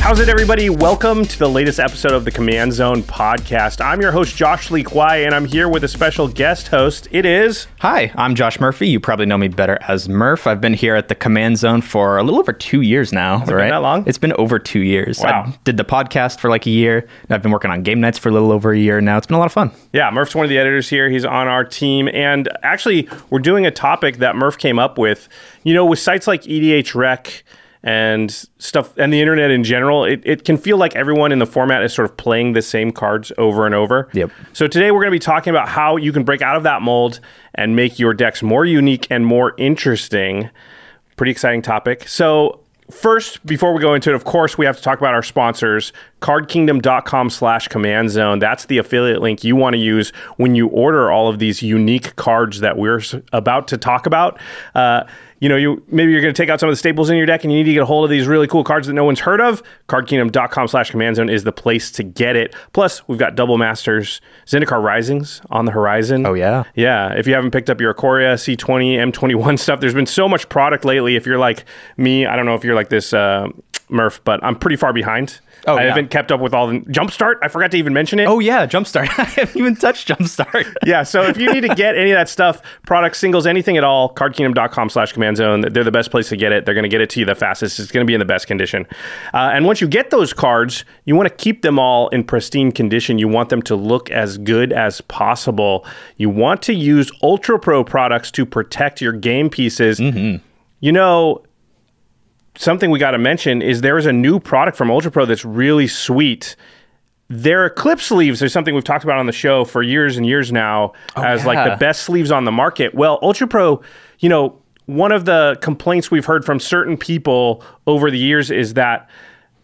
How's it, everybody? Welcome to the latest episode of the Command Zone podcast. I'm your host, Josh Lee Kwai, and I'm here with a special guest host. It is. Hi, I'm Josh Murphy. You probably know me better as Murph. I've been here at the Command Zone for a little over two years now. it been that long? It's been over two years. Wow. I did the podcast for like a year. and I've been working on Game Knights for a little over a year now. It's been a lot of fun. Yeah, Murph's one of the editors here. He's on our team. And actually, we're doing a topic that Murph came up with. You know, with sites like EDH Rec and stuff and the internet in general, it, it can feel like everyone in the format is sort of playing the same cards over and over. Yep. So today we're going to be talking about how you can break out of that mold and make your decks more unique and more interesting. Pretty exciting topic. So first, before we go into it, of course, we have to talk about our sponsors, cardkingdom.com slash command zone. That's the affiliate link you want to use when you order all of these unique cards that we're about to talk about. Uh, you know, you maybe you're going to take out some of the staples in your deck and you need to get a hold of these really cool cards that no one's heard of. Cardkingdom.com slash command zone is the place to get it. Plus, we've got Double Masters, Zendikar Risings on the horizon. Oh, yeah. Yeah, if you haven't picked up your Ikoria C20, M21 stuff, there's been so much product lately. If you're like me, I don't know if you're like this, uh, Murph, but I'm pretty far behind. Oh, I yeah. haven't kept up with all the Jumpstart. I forgot to even mention it. Oh, yeah, Jumpstart. I haven't even touched Jumpstart. yeah. So if you need to get any of that stuff, products, singles, anything at all, cardkingdom.com slash command zone, they're the best place to get it. They're going to get it to you the fastest. It's going to be in the best condition. Uh, and once you get those cards, you want to keep them all in pristine condition. You want them to look as good as possible. You want to use Ultra Pro products to protect your game pieces. You know, something we got to mention is there is a new product from Ultra Pro that's really sweet. Their Eclipse sleeves are something we've talked about on the show for years and years now oh, as like the best sleeves on the market. Well, Ultra Pro, you know, one of the complaints we've heard from certain people over the years is that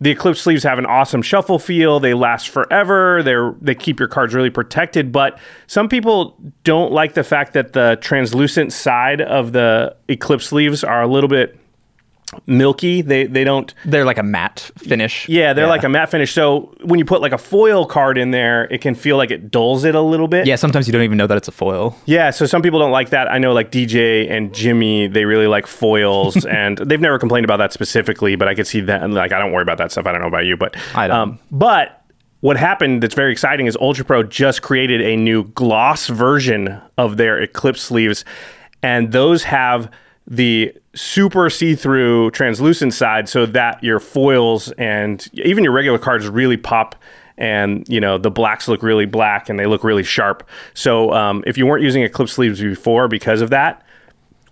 the Eclipse sleeves have an awesome shuffle feel. They last forever. They're they keep your cards really protected. But some people don't like the fact that the translucent side of the Eclipse sleeves are a little bit milky. They they don't They're like a matte finish. yeah, they're like a matte finish. So when you put like a foil card in there, it can feel like it dulls it a little bit. Yeah, sometimes you don't even know that it's a foil. Yeah, so some people don't like that. I know like DJ and Jimmy, they really like foils and they've never complained about that specifically, but I could see that and like I don't worry about that stuff. I don't know about you, but I don't. Um, but what happened that's very exciting is Ultra Pro just created a new gloss version of their Eclipse sleeves and those have the super see-through translucent side so that your foils and even your regular cards really pop and you know the blacks look really black and they look really sharp so um, if you weren't using eclipse sleeves before because of that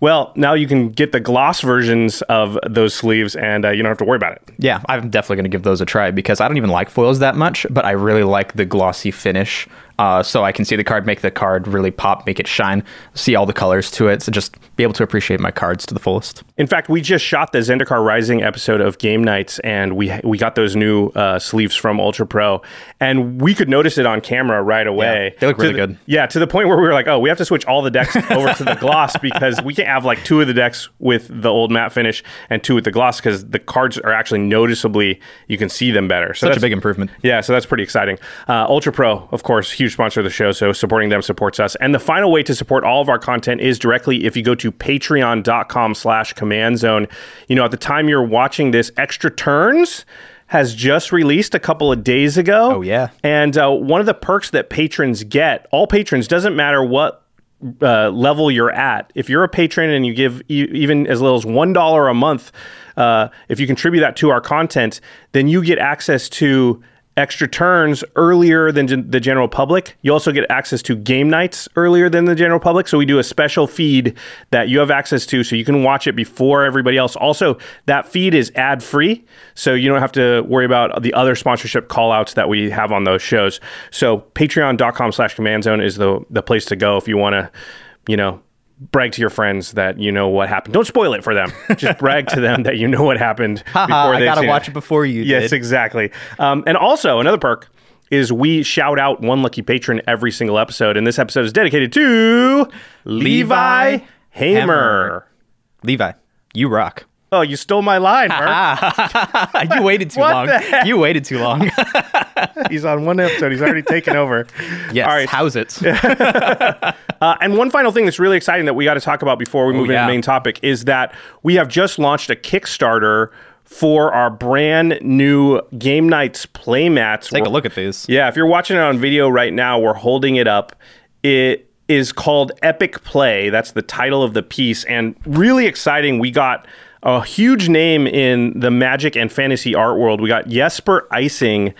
well now you can get the gloss versions of those sleeves and uh, you don't have to worry about it Yeah, I'm definitely going to give those a try because I don't even like foils that much, but I really like the glossy finish. Uh, so I can see the card, make the card really pop, make it shine, see all the colors to it, so just be able to appreciate my cards to the fullest. In fact, we just shot the Zendikar Rising episode of Game Knights, and we we got those new uh, sleeves from Ultra Pro, and we could notice it on camera right away. Yeah, they look To really the- good. Yeah, to the point where we were like, oh, we have to switch all the decks over to the gloss because we can't have like two of the decks with the old matte finish and two with the gloss because the cards are actually noticeably you can see them better. So Such a big improvement. yeah, so that's pretty exciting. Uh, Ultra Pro, of course, huge huge sponsor of the show, so supporting them supports us. And the final way to support all of our content is directly if you go to patreon.com slash command zone. You know, at the time you're watching this, Extra Turns has just released a couple of days ago. Oh, yeah. And uh, one of the perks that patrons get, all patrons, doesn't matter what uh, level you're at. If you're a patron and you give e- even as little as one dollar a month, uh, if you contribute that to our content, then you get access to extra turns earlier than gen- the general public. You also get access to Game Knights earlier than the general public. So we do a special feed that you have access to so you can watch it before everybody else. Also, that feed is ad free. So you don't have to worry about the other sponsorship call outs that we have on those shows. So patreon.com slash command zone is the, the place to go if you want to, you know, brag to your friends that you know what happened. Don't spoil it for them. Just brag to them that you know what happened before I they've gotta watch it before you Yes, did. exactly. Um, and also another perk is we shout out one lucky patron every single episode, and this episode is dedicated to Levi, Levi Hamer. Hamer. Levi, you rock. Oh, you stole my line, you waited too What long. the heck? You waited too long. He's on one episode. He's already taken over. yes. All right. How's it? Uh, and one final thing that's really exciting that we got to talk about before we move into yeah. the main topic is that we have just launched a Kickstarter for our brand new Game Knights playmats. Take a look at these. Yeah, if you're watching it on video right now, we're holding it up. It is called Epic Play. That's the title of the piece. And really exciting, we got a huge name in the magic and fantasy art world. We got Jesper Ejsing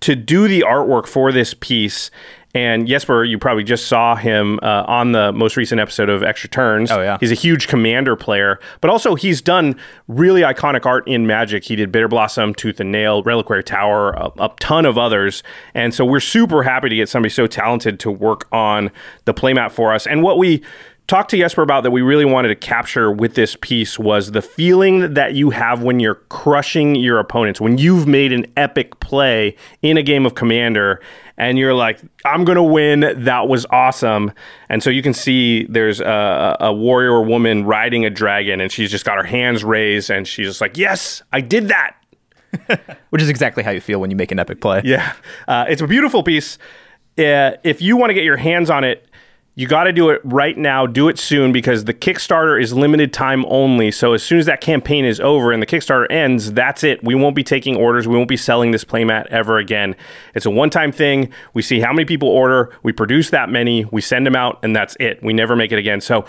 to do the artwork for this piece. And Jesper, you probably just saw him uh, on the most recent episode of Extra Turns. Oh, yeah. He's a huge commander player, but also he's done really iconic art in Magic. He did Bitterblossom, Tooth and Nail, Reliquary Tower, a, a ton of others. And so we're super happy to get somebody so talented to work on the playmat for us. And what we talked to Jesper about that we really wanted to capture with this piece was the feeling that you have when you're crushing your opponents, when you've made an epic play in a game of Commander and you're like, I'm going to win. That was awesome. And so you can see there's a, a warrior woman riding a dragon and she's just got her hands raised and she's just like, Yes, I did that. Which is exactly how you feel when you make an epic play. Yeah, uh, it's a beautiful piece. Uh, if you want to get your hands on it, you got to do it right now. Do it soon because the Kickstarter is limited time only. So as soon as that campaign is over and the Kickstarter ends, that's it. We won't be taking orders. We won't be selling this playmat ever again. It's a one-time thing. We see how many people order. We produce that many. We send them out, and that's it. We never make it again. So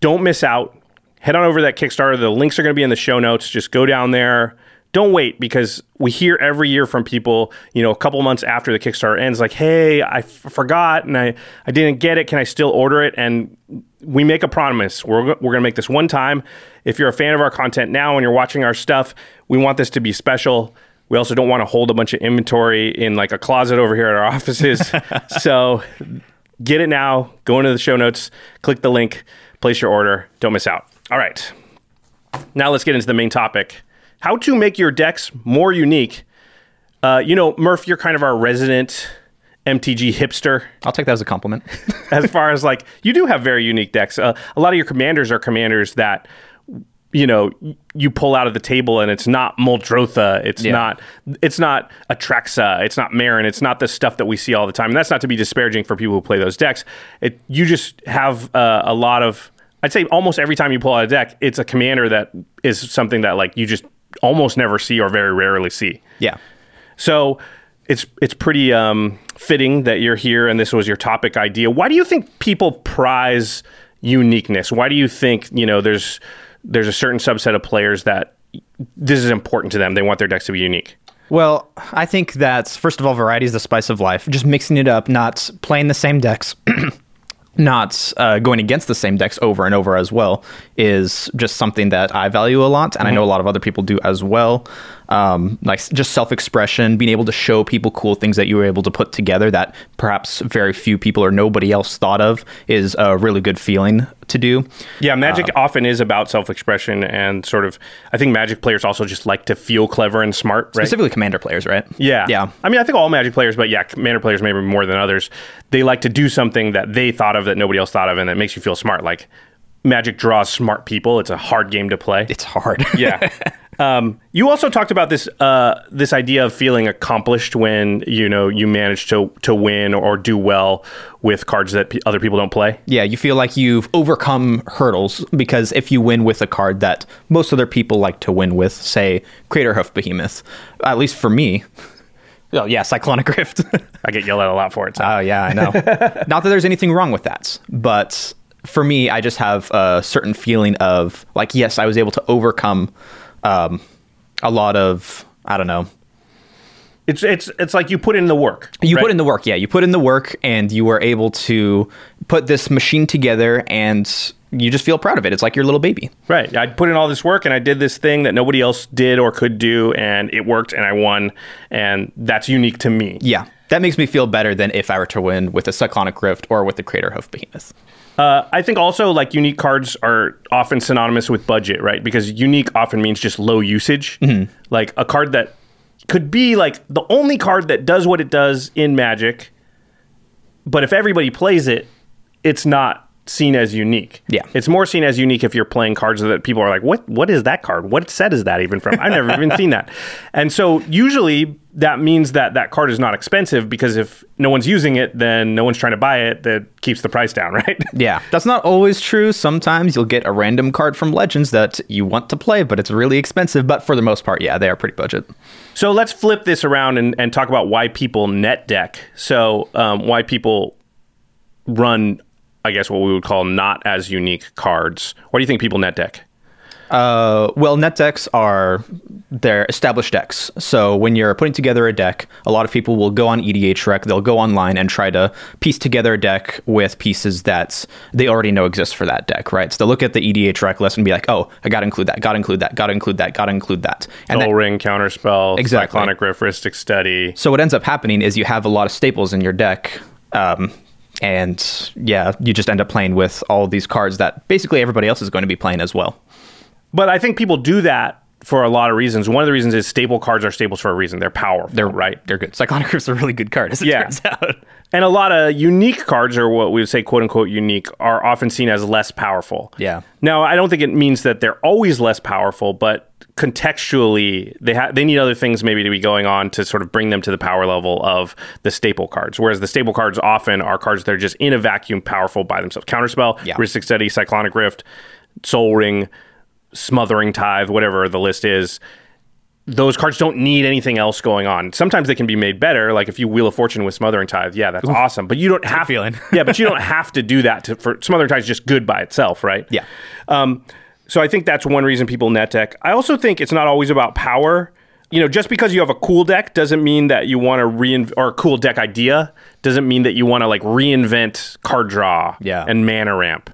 don't miss out. Head on over to that Kickstarter. The links are going to be in the show notes. Just go down there don't wait because we hear every year from people, you know, a couple months after the Kickstarter ends, like, hey, I f- forgot and I, I didn't get it. Can I still order it? And we make a promise. We're, we're going to make this one time. If you're a fan of our content now and you're watching our stuff, we want this to be special. We also don't want to hold a bunch of inventory in like a closet over here at our offices. so get it now. Go into the show notes, click the link, place your order. Don't miss out. All right. Now let's get into the main topic how to make your decks more unique. Uh, you know, Murph, you're kind of our resident MTG hipster I'll take that as a compliment. as far as like you do have very unique decks. Uh, a lot of your commanders are commanders that you know you pull out of the table and it's not Muldrotha, it's Yeah. not it's not Atraxa, it's not Meren, it's not the stuff that we see all the time. And that's not to be disparaging for people who play those decks. It you just have uh, a lot of I'd say almost every time you pull out a deck, it's a commander that is something that like you just almost never see or very rarely see. yeah. So it's it's pretty um, fitting that you're here and this was your topic idea. Why do you think people prize uniqueness? Why do you think you know there's there's a certain subset of players that this is important to them? They want their decks to be unique. Well, I think that first of all, variety is the spice of life. Just mixing it up, not playing the same decks, not uh, going against the same decks over and over as well, is just something that I value a lot, and I know a lot of other people do as well. Um, like just self-expression, being able to show people cool things that you were able to put together that perhaps very few people or nobody else thought of is a really good feeling to do. Yeah, Magic often is about self-expression and sort of. I think Magic players also just like to feel clever and smart, right? Specifically, commander players, right? Yeah. yeah. I mean, I think all Magic players, but yeah, Commander players maybe more than others, they like to do something that they thought of that nobody else thought of and that makes you feel smart. Like Magic draws smart people. It's a hard game to play. It's hard. yeah. Um, you also talked about this uh, this idea of feeling accomplished when you know you manage to to win or do well with cards that p- other people don't play. Yeah, you feel like you've overcome hurdles because if you win with a card that most other people like to win with, say Craterhoof Behemoth, at least for me. Oh yeah, Cyclonic Rift. I get yelled at a lot for it. So. Oh yeah, I know. Not that there's anything wrong with that, but for me, I just have a certain feeling of like, yes, I was able to overcome um, a lot of I don't know. it's it's it's like you put in the work. You right? put in the work, yeah. You put in the work, and you were able to put this machine together, and you just feel proud of it. It's like your little baby. Right. I put in all this work and I did this thing that nobody else did or could do, and it worked, and I won, and that's unique to me. Yeah, that makes me feel better than if I were to win with a Cyclonic Rift or with the Craterhoof Behemoth. Uh, I think also like unique cards are often synonymous with budget, right? Because unique often means just low usage. Like a card that could be like the only card that does what it does in Magic, but if everybody plays it, it's not seen as unique. Yeah. It's more seen as unique if you're playing cards that people are like, what what is that card? What set is that even from? I've never even seen that. And so usually that means that that card is not expensive because if no one's using it, then no one's trying to buy it. That keeps the price down, right? Yeah, that's not always true. Sometimes you'll get a random card from Legends that you want to play, but it's really expensive. But for the most part, yeah, they are pretty budget. So let's flip this around and, and talk about why people net deck. So um, why people run, I guess, what we would call not as unique cards. What do you think people net deck? Uh, well, net decks are they're established decks. So when you're putting together a deck, a lot of people will go on EDH Rec, they'll go online and try to piece together a deck with pieces that they already know exist for that deck, right? So they'll look at the EDH Rec list and be like, oh, I got to include that, got to include that, got to include that, got to include that. And Sol that- Ring, Counterspell, Exactly. Cyclonic Rift, Rhystic Study. So what ends up happening is you have a lot of staples in your deck. Um, and yeah, you just end up playing with all these cards that basically everybody else is going to be playing as well. But I think people do that for a lot of reasons. One of the reasons is staple cards are staples for a reason. They're powerful. They're right. They're good. Cyclonic Rift's a really good card, as it Yeah. turns out. And a lot of unique cards, or what we would say quote unquote unique, are often seen as less powerful. Yeah. Now, I don't think it means that they're always less powerful, but contextually, they ha- they need other things maybe to be going on to sort of bring them to the power level of the staple cards. Whereas the staple cards often are cards that are just in a vacuum powerful by themselves. Counterspell, Yeah. Rhystic Study, Cyclonic Rift, Sol Ring, Smothering Tithe, whatever the list is those cards don't need anything else going on. Sometimes they can be made better. Like if you Wheel of Fortune with Smothering Tithe, yeah, that's awesome. But you don't have feeling. yeah, but you don't have to do that. To, for Smothering Tithe is just good by itself, right? Yeah. Um, so I think that's one reason people net deck. I also think it's not always about power. You know, just because you have a cool deck doesn't mean that you want to reinvent or a cool deck idea doesn't mean that you want to like reinvent card draw Yeah. and mana ramp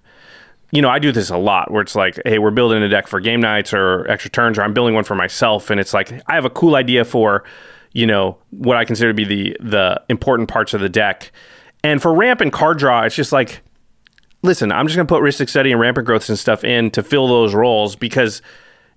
you know, I do this a lot where it's like, hey, we're building a deck for Game Knights or extra turns, or I'm building one for myself, and it's like I have a cool idea for, you know, what I consider to be the the important parts of the deck. And for ramp and card draw, it's just like, listen, I'm just gonna put Rhystic Study and rampant growths and stuff in to fill those roles because,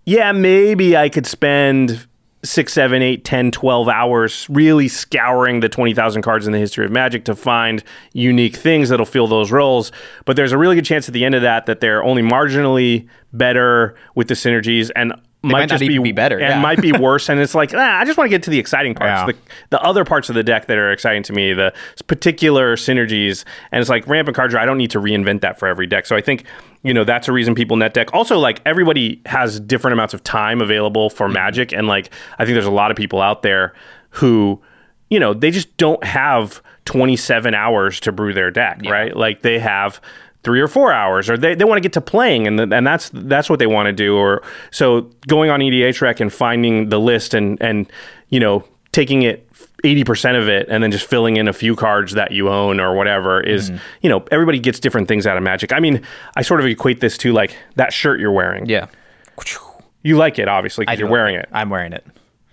yeah, maybe I could spend six, seven, eight, 10, 12 hours really scouring the 20,000 cards in the history of Magic to find unique things that'll fill those roles. But there's a really good chance at the end of that that they're only marginally better with the synergies and might, might just even be better, and yeah. might be worse. And it's like, ah, I just want to get to the exciting parts, Yeah. the, the other parts of the deck that are exciting to me, the particular synergies. And it's like ramp and card draw. I don't need to reinvent that for every deck. So I think you know that's a reason people net deck. Also, like everybody has different amounts of time available for Magic, and like I think there's a lot of people out there who you know they just don't have 27 hours to brew their deck, right? Like they have three or four hours, or they, they want to get to playing, and and that's that's what they want to do. Or so going on E EDH Rec and finding the list and and you know taking it. 80% of it and then just filling in a few cards that you own or whatever is mm-hmm. you know everybody gets different things out of magic i mean i sort of equate this to like that shirt you're wearing Yeah. you like it obviously because you're wearing it I'm wearing it.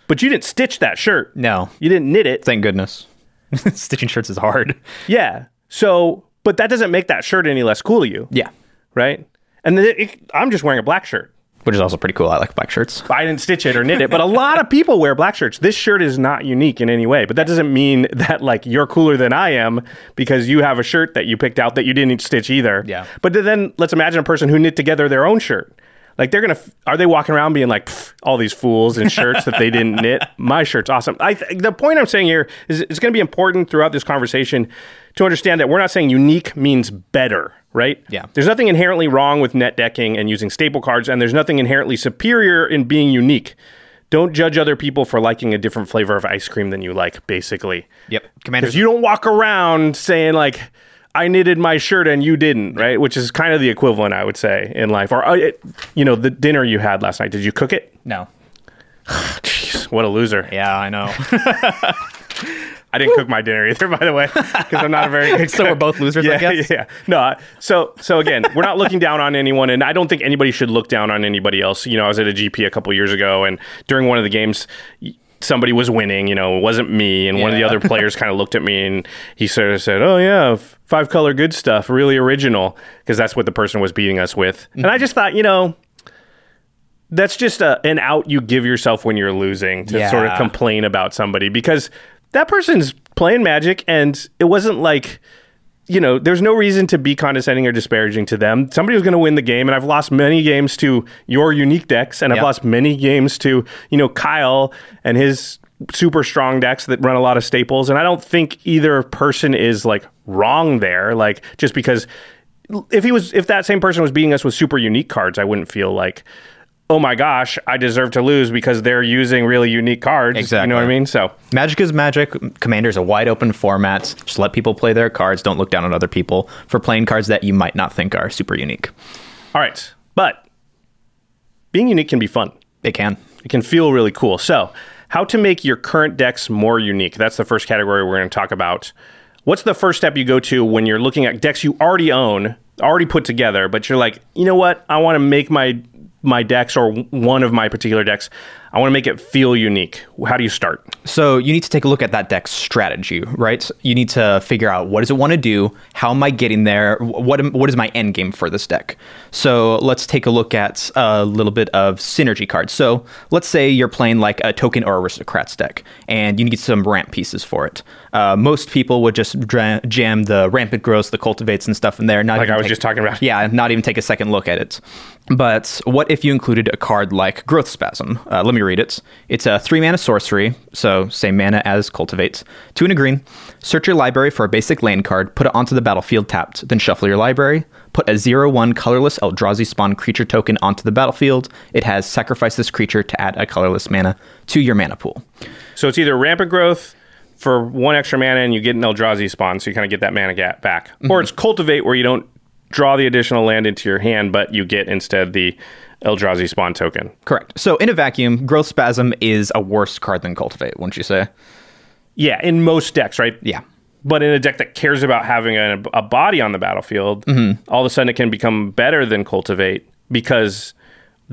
but you didn't stitch that shirt No. you didn't knit it Thank goodness. Stitching shirts is hard. yeah so but that doesn't make that shirt any less cool to you Yeah. right and it, it- i'm just wearing a black shirt Which is also pretty cool. I like black shirts. I didn't stitch it or knit it, but a lot of people wear black shirts. This shirt is not unique in any way, but that doesn't mean that like you're cooler than I am because you have a shirt that you picked out that you didn't stitch either. Yeah. But then let's imagine a person who knit together their own shirt. Like they're gonna, are they walking around being like all these fools in shirts that they didn't knit? My shirt's awesome. I th- the point I'm saying here is it's going to be important throughout this conversation to understand that we're not saying unique means better, right? Yeah. There's nothing inherently wrong with net decking and using staple cards, and there's nothing inherently superior in being unique. Don't judge other people for liking a different flavor of ice cream than you like, basically. Yep. Because Commanders. you don't walk around saying like, "I knitted my shirt and you didn't," right? Which is kind of the equivalent, I would say, in life. Or, uh, it- you know, the dinner you had last night. Did you cook it? no. Jeez, what a loser! Yeah, I know. I didn't cook my dinner either, by the way, because I'm not a very good. So cook. we're both losers, Yeah, I guess? yeah. No, so so again, we're not looking down on anyone, and I don't think anybody should look down on anybody else. You know, I was at a GP a couple years ago, and during one of the games. Somebody was winning, you know, it wasn't me. And one of the other players kind of looked at me and he sort of said, Oh, yeah, five color good stuff, really original, because that's what the person was beating us with. And I mm-hmm. just thought, you know, that's just a, an out you give yourself when you're losing to sort of complain about somebody because that person's playing magic and it wasn't like you know there's no reason to be condescending or disparaging to them somebody was going to win the game and i've lost many games to your unique decks and i've Yep. lost many games to you know kyle and his super strong decks that run a lot of staples and i don't think either person is like wrong there like just because if he was if that same person was beating us with super unique cards i wouldn't feel like oh my gosh i deserve to lose because they're using really unique cards Exactly. you know what i mean so Magic is magic. Commander's a wide open format. Just let people play their cards. Don't look down on other people for playing cards that you might not think are super unique. all right but being unique can be fun It can. It can feel really cool. So, how to make your current decks more unique? That's the first category we're going to talk about. What's the first step you go to when you're looking at decks you already own, already put together, but you're like, you know what? I want to make my my decks or one of my particular decks. I want to make it feel unique. How do you start? So you need to take a look at that deck's strategy, right? You need to figure out what does it want to do, how am I getting there, what am, what is my end game for this deck. So let's take a look at a little bit of synergy cards. So let's say you're playing like a token or aristocrats deck, and you need some ramp pieces for it. Uh, most people would just dra- jam the rampant growth, the cultivates, and stuff in there. Not Like I was take- just talking about. yeah, not even take a second look at it. But what if you included a card like Growth Spasm? Uh, let me read it. It's a three mana sorcery, so same mana as Cultivate. Two and a green. Search your library for a basic land card, put it onto the battlefield tapped, then shuffle your library. Put a 0 1 colorless Eldrazi spawn creature token onto the battlefield. It has sacrifice this creature to add a colorless mana to your mana pool. So it's either rampant growth for one extra mana and you get an Eldrazi spawn, so you kind of get that mana gap back, or mm-hmm. it's cultivate where you don't draw the additional land into your hand, but you get instead the Eldrazi spawn token. Correct. So in a vacuum, Growth Spasm is a worse card than Cultivate, wouldn't you say? Yeah, in most decks, right? Yeah. But in a deck that cares about having a, a body on the battlefield, mm-hmm. all of a sudden it can become better than Cultivate because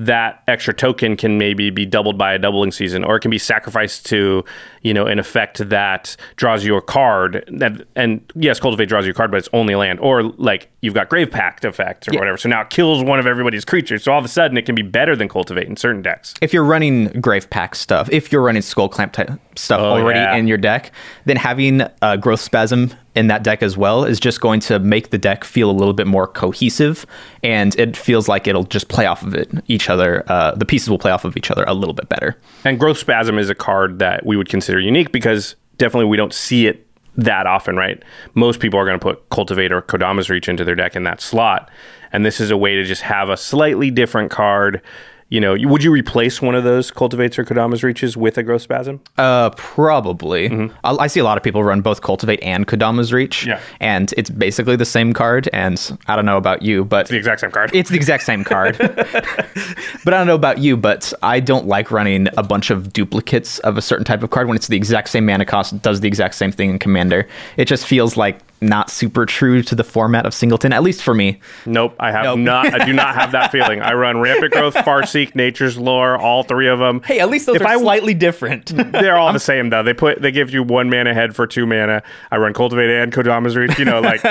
that extra token can maybe be doubled by a doubling season, or it can be sacrificed to, you know, an effect that draws you a card. That and yes, Cultivate draws you a card, but it's only land. Or like you've got Grave Pact effect or whatever. So now it kills one of everybody's creatures. So all of a sudden it can be better than Cultivate in certain decks. if you're running Grave pact stuff, if you're running Skullclamp type stuff Oh, already yeah. in your deck, then having uh, Growth Spasm in that deck as well is just going to make the deck feel a little bit more cohesive, and it feels like it'll just play off of it each other. Uh, the pieces will play off of each other a little bit better. And Growth Spasm is a card that we would consider unique because definitely we don't see it that often, right? Most people are going to put Cultivate or Kodama's Reach into their deck in that slot. And this is a way to just have a slightly different card. You know, would you replace one of those Cultivates or Kodama's Reaches with a Growth Spasm? Uh, probably. I, I see a lot of people run both Cultivate and Kodama's Reach, Yeah. and it's basically the same card. And I don't know about you, but it's the exact same card. It's the exact same card. but I don't know about you, but I don't like running a bunch of duplicates of a certain type of card when it's the exact same mana cost, does the exact same thing in Commander. It just feels like not super true to the format of Singleton, at least for me. Nope, I have Nope. not. I do not have that feeling. I run Rampant Growth, Farseek, Nature's Lore, all three of them. Hey, at least those If are I- slightly different. They're all the same though. They put they give you one mana head for two mana. I run Cultivate and Kodama's Reach. You know, like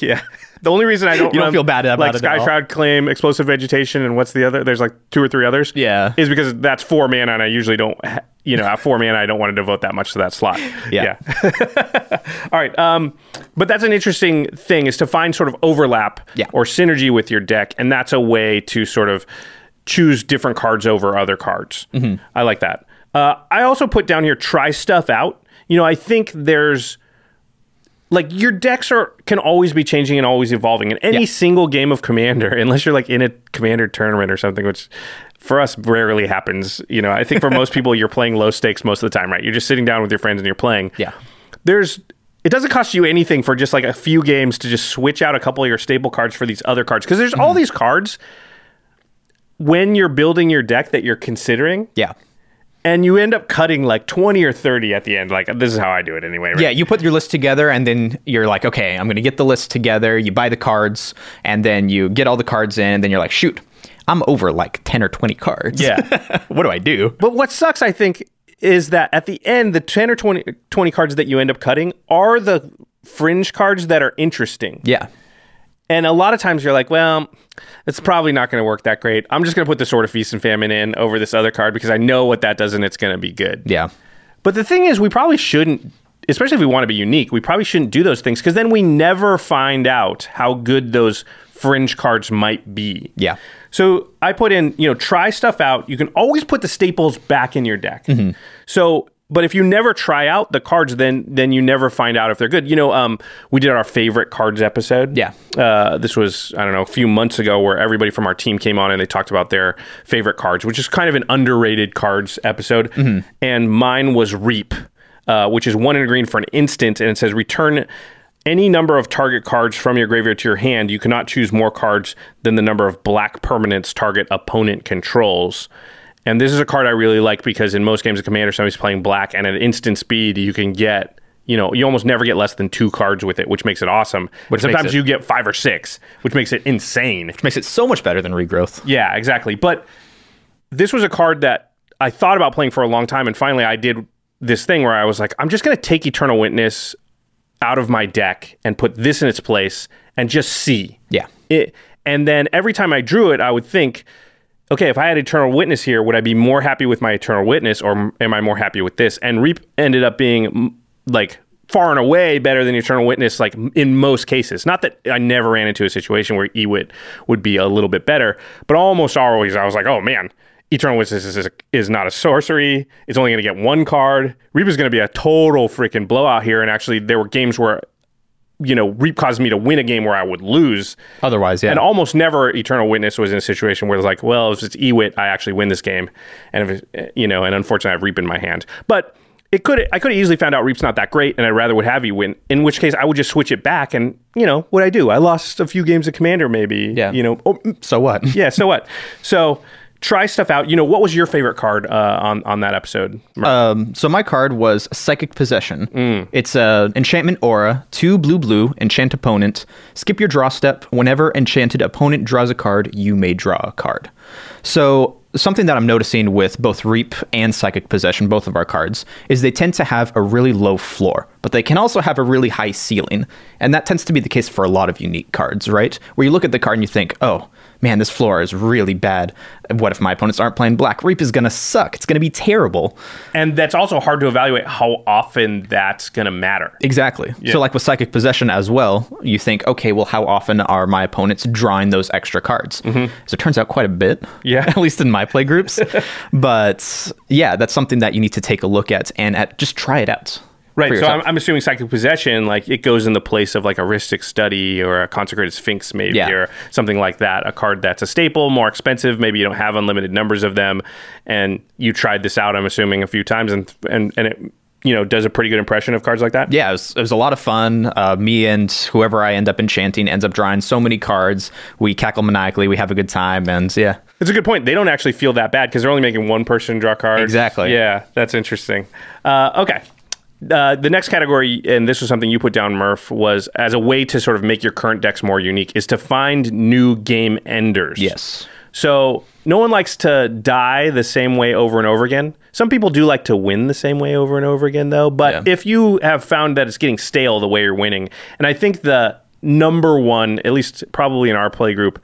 yeah. The only reason I don't You don't run, feel bad about like it at all. Skyshroud Claim, Explosive Vegetation, and what's the other? There's like two or three others. Yeah. is because that's four mana, and I usually don't. You know, at four mana, I don't want to devote that much to that slot. Yeah. all right. Um, but that's an interesting thing is to find sort of overlap Yeah. or synergy with your deck, and that's a way to sort of choose different cards over other cards. I like that. Uh, I also put down here try stuff out. You know, I think there's like your decks are can always be changing and always evolving. In any Yeah. single game of Commander, unless you're like in a Commander tournament or something, which for us rarely happens. You know, I think for most people, you're playing low stakes most of the time, right? You're just sitting down with your friends and you're playing. Yeah. There's it doesn't cost you anything for just like a few games to just switch out a couple of your staple cards for these other cards because there's all mm. these cards when you're building your deck that you're considering Yeah. And you end up cutting like 20 or 30 at the end like this is how i do it anyway right? Yeah, you put your list together and then you're like, okay, I'm going to get the list together. You buy the cards and then you get all the cards in and then you're like, shoot, I'm over like 10 or 20 cards. Yeah. what do I do? But what sucks, I think, is that at the end, the 10 or 20, 20 cards that you end up cutting are the fringe cards that are interesting. Yeah. And a lot of times you're like, well, it's probably not going to work that great. I'm just going to put the Sword of Feast and Famine in over this other card because I know what that does and it's going to be good. Yeah. But the thing is, we probably shouldn't, especially if we want to be unique, we probably shouldn't do those things because then we never find out how good those fringe cards might be. Yeah. So I put in, you know, try stuff out. You can always put the staples back in your deck. Mm-hmm. So, but if you never try out the cards, then then you never find out if they're good. You know, um, we did our favorite cards episode. Yeah. Uh, this was I don't know a few months ago where everybody from our team came on and they talked about their favorite cards, which is kind of an underrated cards episode. And mine was Reap, uh, which is one in a green for an instant, and it says return any number of target cards from your graveyard to your hand. You cannot choose more cards than the number of black permanents target opponent controls. And this is a card I really like because in most games of Commander, somebody's playing black, and at instant speed, you can get, you know, you almost never get less than two cards with it, which makes it awesome. But Which sometimes it- you get five or six, which makes it insane. Which makes it so much better than regrowth. Yeah, exactly. But this was a card that I thought about playing for a long time, and finally I did this thing where I was like, I'm just going to take Eternal Witness out of my deck and put this in its place and just see. Yeah. It, and then every time I drew it, I would think, okay, if I had Eternal Witness here, would I be more happy with my Eternal Witness or am I more happy with this? And Reap ended up being like far and away better than Eternal Witness, like in most cases. Not that I never ran into a situation where Ewit would be a little bit better, but almost always I was like, oh man, Eternal Witness is, is, is not a sorcery. It's only going to get one card. Reap is going to be a total freaking blowout here. And actually, there were games where, you know, Reap caused me to win a game where I would lose. Otherwise, yeah. And almost never Eternal Witness was in a situation where it's like, well, if it's Ewit, I actually win this game. And if it, eh, you know, and unfortunately, I have Reap in my hand. But it could I could have easily found out Reap's not that great, and I'd rather would have you win. In which case, I would just switch it back, and you know what I do? I lost a few games of Commander, maybe. Yeah. You know. Oh, mm. so what? yeah. So what? So try stuff out. You know, what was your favorite card uh, on on that episode? Um, so my card was Psychic Possession. Mm. It's a enchantment aura, two blue blue, enchant opponent. Skip your draw step. Whenever enchanted opponent draws a card, you may draw a card. So something that I'm noticing with both Reap and Psychic Possession, both of our cards, is they tend to have a really low floor, but they can also have a really high ceiling. And that tends to be the case for a lot of unique cards, right? Where you look at the card and you think, oh, man, this floor is really bad. What if my opponents aren't playing black? Reap is going to suck. It's going to be terrible. and that's also hard to evaluate how often that's going to matter. Exactly. Yeah. So, like with Psychic Possession as well, you think, okay, well, how often are my opponents drawing those extra cards? So it turns out quite a bit. Mm-hmm. Yeah. At least in my play groups. but yeah, that's something that you need to take a look at and at, just try it out. Right. So. I'm, I'm assuming psychic possession, like it goes in the place of like a Rhystic study or a consecrated sphinx, maybe, Yeah. or something like that. A card that's a staple, more expensive. Maybe you don't have unlimited numbers of them, and you tried this out. I'm assuming a few times, and and and it you know does a pretty good impression of cards like that. yeah, it was, it was a lot of fun. Uh, me and whoever I end up enchanting ends up drawing so many cards. We cackle maniacally. We have a good time. And yeah, It's a good point. They don't actually feel that bad because they're only making one person draw cards. Exactly. Yeah, that's interesting. Uh, okay. Uh, the next category, and this was something you put down, Murph, was as a way to sort of make your current decks more unique, is to find new game enders. Yes. So no one likes to die the same way over and over again. Some people do like to win the same way over and over again, though. But Yeah. if you have found that it's getting stale the way you're winning, and I think the number one, at least probably in our play group,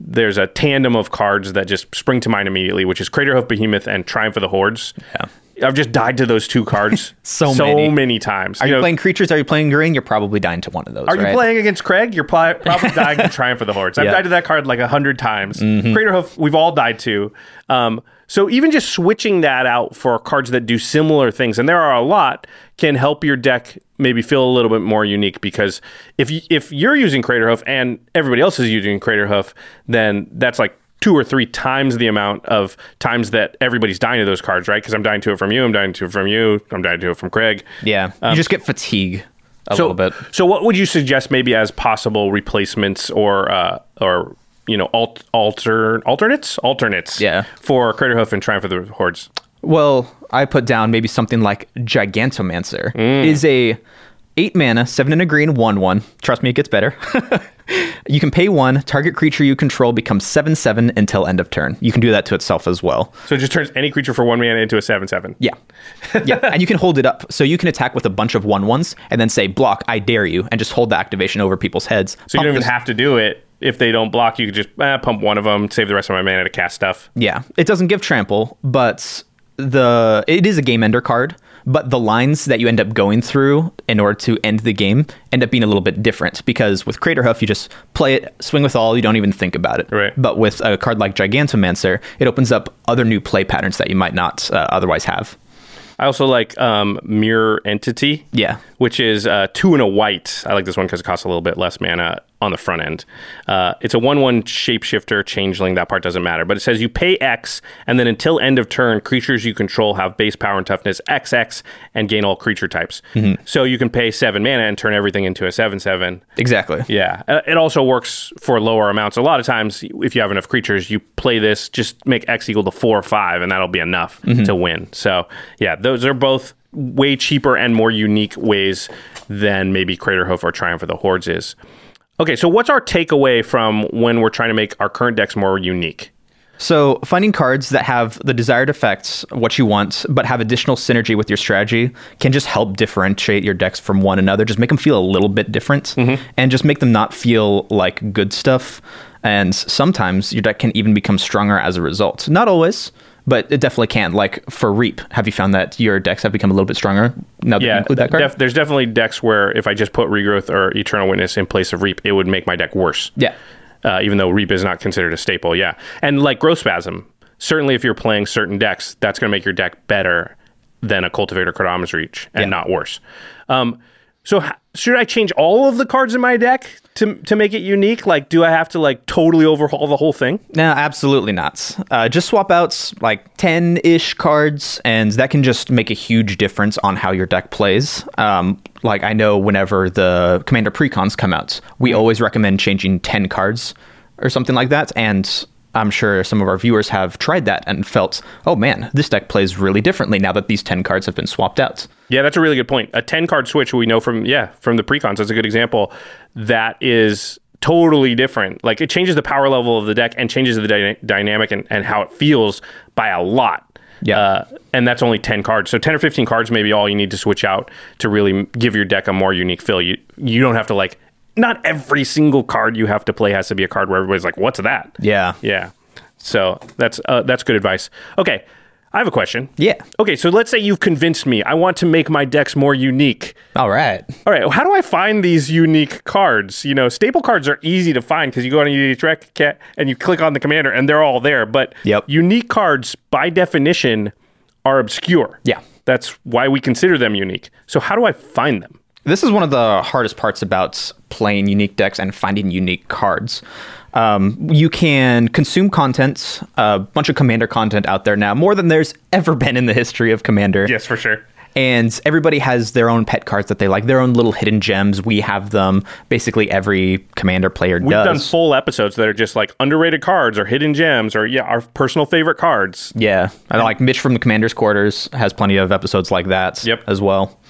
there's a tandem of cards that just spring to mind immediately, which is Craterhoof Behemoth and Triumph of the Hordes. Yeah. I've just died to those two cards So so many. many times. Are you, know, playing creatures? Are you playing green? You're probably dying to one of those. Are you playing against Craig? You're probably dying to Triumph of the Hordes. I've Yeah. Mm-hmm. died to that card like a hundred times. Craterhoof, we've all died to. Um, so even just switching that out for cards that do similar things, and there are a lot, can help your deck maybe feel a little bit more unique. Because if you, if you're using Craterhoof and everybody else is using Craterhoof, then that's like two or three times the amount of times that everybody's dying to those cards, right? Because I'm dying to it from you, I'm dying to it from you, I'm dying to it from Craig. Yeah, you just get fatigue a so, little bit. So, what would you suggest maybe as possible replacements or uh, or you know alt, alter alternates alternates Yeah. for Craterhoof and Triumph of the Hordes? Well, I put down maybe something like Gigantomancer. Mm. Is a eight mana, seven and a green, one one. Trust me, it gets better. you can pay one. Target creature you control becomes seven seven until end of turn. You can do that to itself as well. So it just turns any creature for one mana into a seven seven. Yeah, yeah, and you can hold it up, so you can attack with a bunch of one ones, and then say block. I dare you, and just hold the activation over people's heads. So you don't even this- have to do it if they don't block. You could just eh, pump one of them, save the rest of my mana to cast stuff. Yeah, it doesn't give trample, but the it is a game ender card. But the lines that you end up going through in order to end the game end up being a little bit different because with Craterhoof you just play it, swing with all, you don't even think about it. Right. But with a card like Gigantomancer, it opens up other new play patterns that you might not uh, otherwise have. I also like um, Mirror Entity. Yeah. Which is uh, two and a white. I like this one because it costs a little bit less mana on the front end. Uh, it's a 1 1 shapeshifter, changeling. That part doesn't matter. But it says you pay X, and then until end of turn, creatures you control have base power and toughness XX and gain all creature types. So you can pay 7 mana and turn everything into a 7 7. Exactly. Yeah, Uh, it also works for lower amounts. A lot of times, if you have enough creatures, you play this, just make X equal to four or five, and that'll be enough to win. So, yeah, those are both way cheaper and more unique ways than maybe Craterhoof or Triumph of the Hordes is. Okay, so what's our takeaway from when we're trying to make our current decks more unique? So, finding cards that have the desired effects, what you want, but have additional synergy with your strategy can just help differentiate your decks from one another. Just make them feel a little bit different mm-hmm. and just make them not feel like good stuff. And sometimes your deck can even become stronger as a result. Not always, but it definitely can. Like for Reap, have you found that your decks have become a little bit stronger now that you Yeah, include that card? def- there's definitely decks where if I just put Regrowth or Eternal Witness in place of Reap, it would make my deck worse. yeah. uh, even though Reap is not considered a staple. Yeah, and like Growth Spasm, certainly if you're playing certain decks, that's going to make your deck better than a Cultivate or Kodama's Reach and Yeah. not worse. Um, so should I change all of the cards in my deck to to make it unique? Like, do I have to like totally overhaul the whole thing? No, absolutely not. Uh, just swap out like 10 ish cards, and that can just make a huge difference on how your deck plays. Um, like, I know whenever the Commander Precons come out, we always recommend changing 10 cards or something like that. And I'm sure some of our viewers have tried that and felt, oh man, this deck plays really differently now that these 10 cards have been swapped out. Yeah, that's a really good point. A 10 card switch we know from yeah, from the precons that's a good example. That is totally different. Like it changes the power level of the deck and changes the dy- dynamic and, and how it feels by a lot. Yeah. Uh, and that's only 10 cards. So 10 or 15 cards maybe all you need to switch out to really give your deck a more unique feel. You you don't have to like not every single card you have to play has to be a card where everybody's like what's that? Yeah. Yeah. So that's uh, that's good advice. Okay. I have a question. Yeah. Okay, so let's say you've convinced me. I want to make my decks more unique. All right. All right, how do I find these unique cards? You know, staple cards are easy to find because you go on EDH Rec Cat and you click on the commander and they're all there. But Yep. unique cards, by definition, are obscure. Yeah. That's why we consider them unique. So how do I find them? This is one of the hardest parts about playing unique decks and finding unique cards. Um, you can consume content, a bunch of Commander content out there now, more than there's ever been in the history of Commander. Yes, for sure. And everybody has their own pet cards that they like, their own little hidden gems. We have them. Basically, every Commander player does. We've does. done full episodes that are just like underrated cards or hidden gems or yeah, our personal favorite cards. yeah, I like Mitch from the Commander's Quarters has plenty of episodes like that. Yep. as well.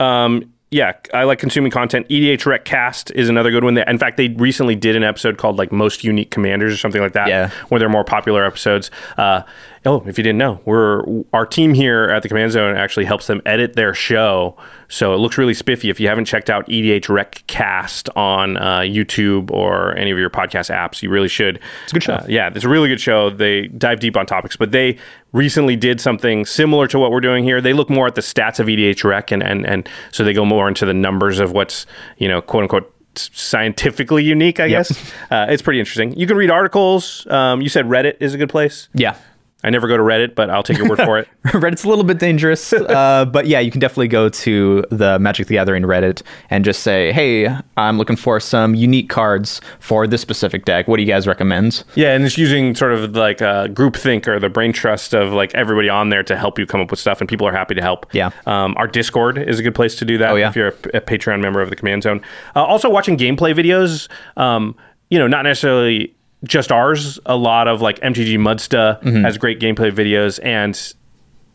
Um, yeah, I like consuming content. EDH Rec Cast is another good one. That, in fact, they recently did an episode called like Most Unique Commanders or something like that. Yeah. one of their more popular episodes. Uh, Oh, if you didn't know, we're our team here at the Command Zone actually helps them edit their show, so it looks really spiffy. If you haven't checked out EDH Rec Cast on uh, YouTube or any of your podcast apps, you really should. It's a good show. Uh, yeah, it's a really good show. They dive deep on topics, but they recently did something similar to what we're doing here. They look more at the stats of EDH Rec, and and and so they go more into the numbers of what's you know quote unquote scientifically unique. I Yep. guess uh, it's pretty interesting. You can read articles. Um, you said Reddit is a good place. Yeah. I never go to Reddit, but I'll take your word for it. Reddit's a little bit dangerous, uh, but yeah, you can definitely go to the Magic the Gathering Reddit and just say, "Hey, I'm looking for some unique cards for this specific deck. What do you guys recommend?" Yeah, and it's using sort of like uh, groupthink or the brain trust of like everybody on there to help you come up with stuff, and people are happy to help. Yeah. Um, our Discord is a good place to do that Oh, yeah. if you're a, a Patreon member of the Command Zone. Uh, also, watching gameplay videos, um, you know, not necessarily just ours. A lot of like MTG Muddstah Mm-hmm. has great gameplay videos, and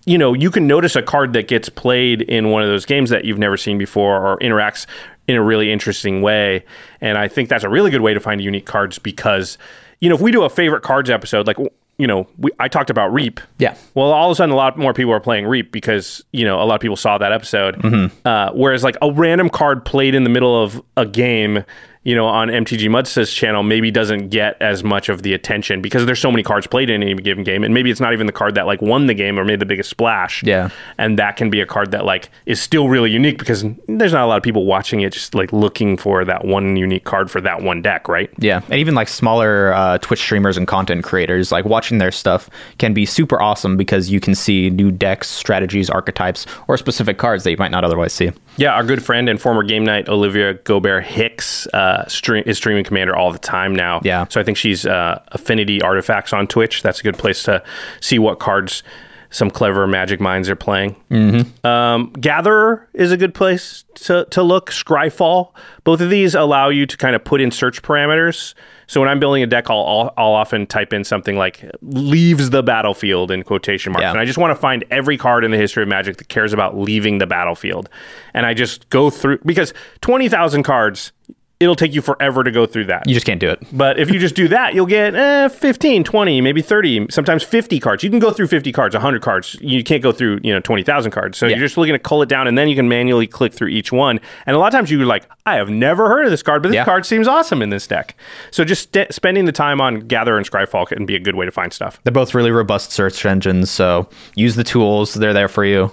you know, you can notice a card that gets played in one of those games that you've never seen before or interacts in a really interesting way. And I think that's a really good way to find unique cards because, you know, if we do a favorite cards episode, like, you know, we, I talked about Reap. Yeah. Well, all of a sudden, a lot more people are playing Reap because, you know, a lot of people saw that episode. Mm-hmm. Uh, whereas, like, a random card played in the middle of a game, you know, on MTG Muddstah's channel maybe doesn't get as much of the attention because there's so many cards played in any given game. And maybe it's not even the card that, like, won the game or made the biggest splash. Yeah. And that can be a card that, like, is still really unique because there's not a lot of people watching it just, like, looking for that one unique card for that one deck, right? Yeah, and even like smaller uh, Twitch streamers and content creators, like watching their stuff can be super awesome because you can see new decks, strategies, archetypes, or specific cards that you might not otherwise see. Yeah, our good friend and former Game Knight Olivia Gobert Hicks uh, stream, is streaming Commander all the time now. Yeah. so I think she's uh, Affinity Artifacts on Twitch. That's a good place to see what cards some clever Magic minds are playing. Mm-hmm. Um, Gatherer is a good place to to look. Scryfall, both of these allow you to kind of put in search parameters. So when I'm building a deck, I'll, I'll, I'll often type in something like "leaves the battlefield" in quotation marks, Yeah. and I just want to find every card in the history of Magic that cares about leaving the battlefield. And I just go through because 20,000 cards, it'll take you forever to go through that. You just can't do it. but if you just do that, you'll get eh, 15, 20, maybe 30, sometimes 50 cards. You can go through 50 cards, 100 cards. You can't go through, you know, 20,000 cards. So Yeah. you're just looking to cull it down and then you can manually click through each one. And a lot of times you're like, I have never heard of this card, but this Yeah. card seems awesome in this deck. So just st- spending the time on Gatherer and Scryfall can be a good way to find stuff. They're both really robust search engines, so use the tools; they're there for you.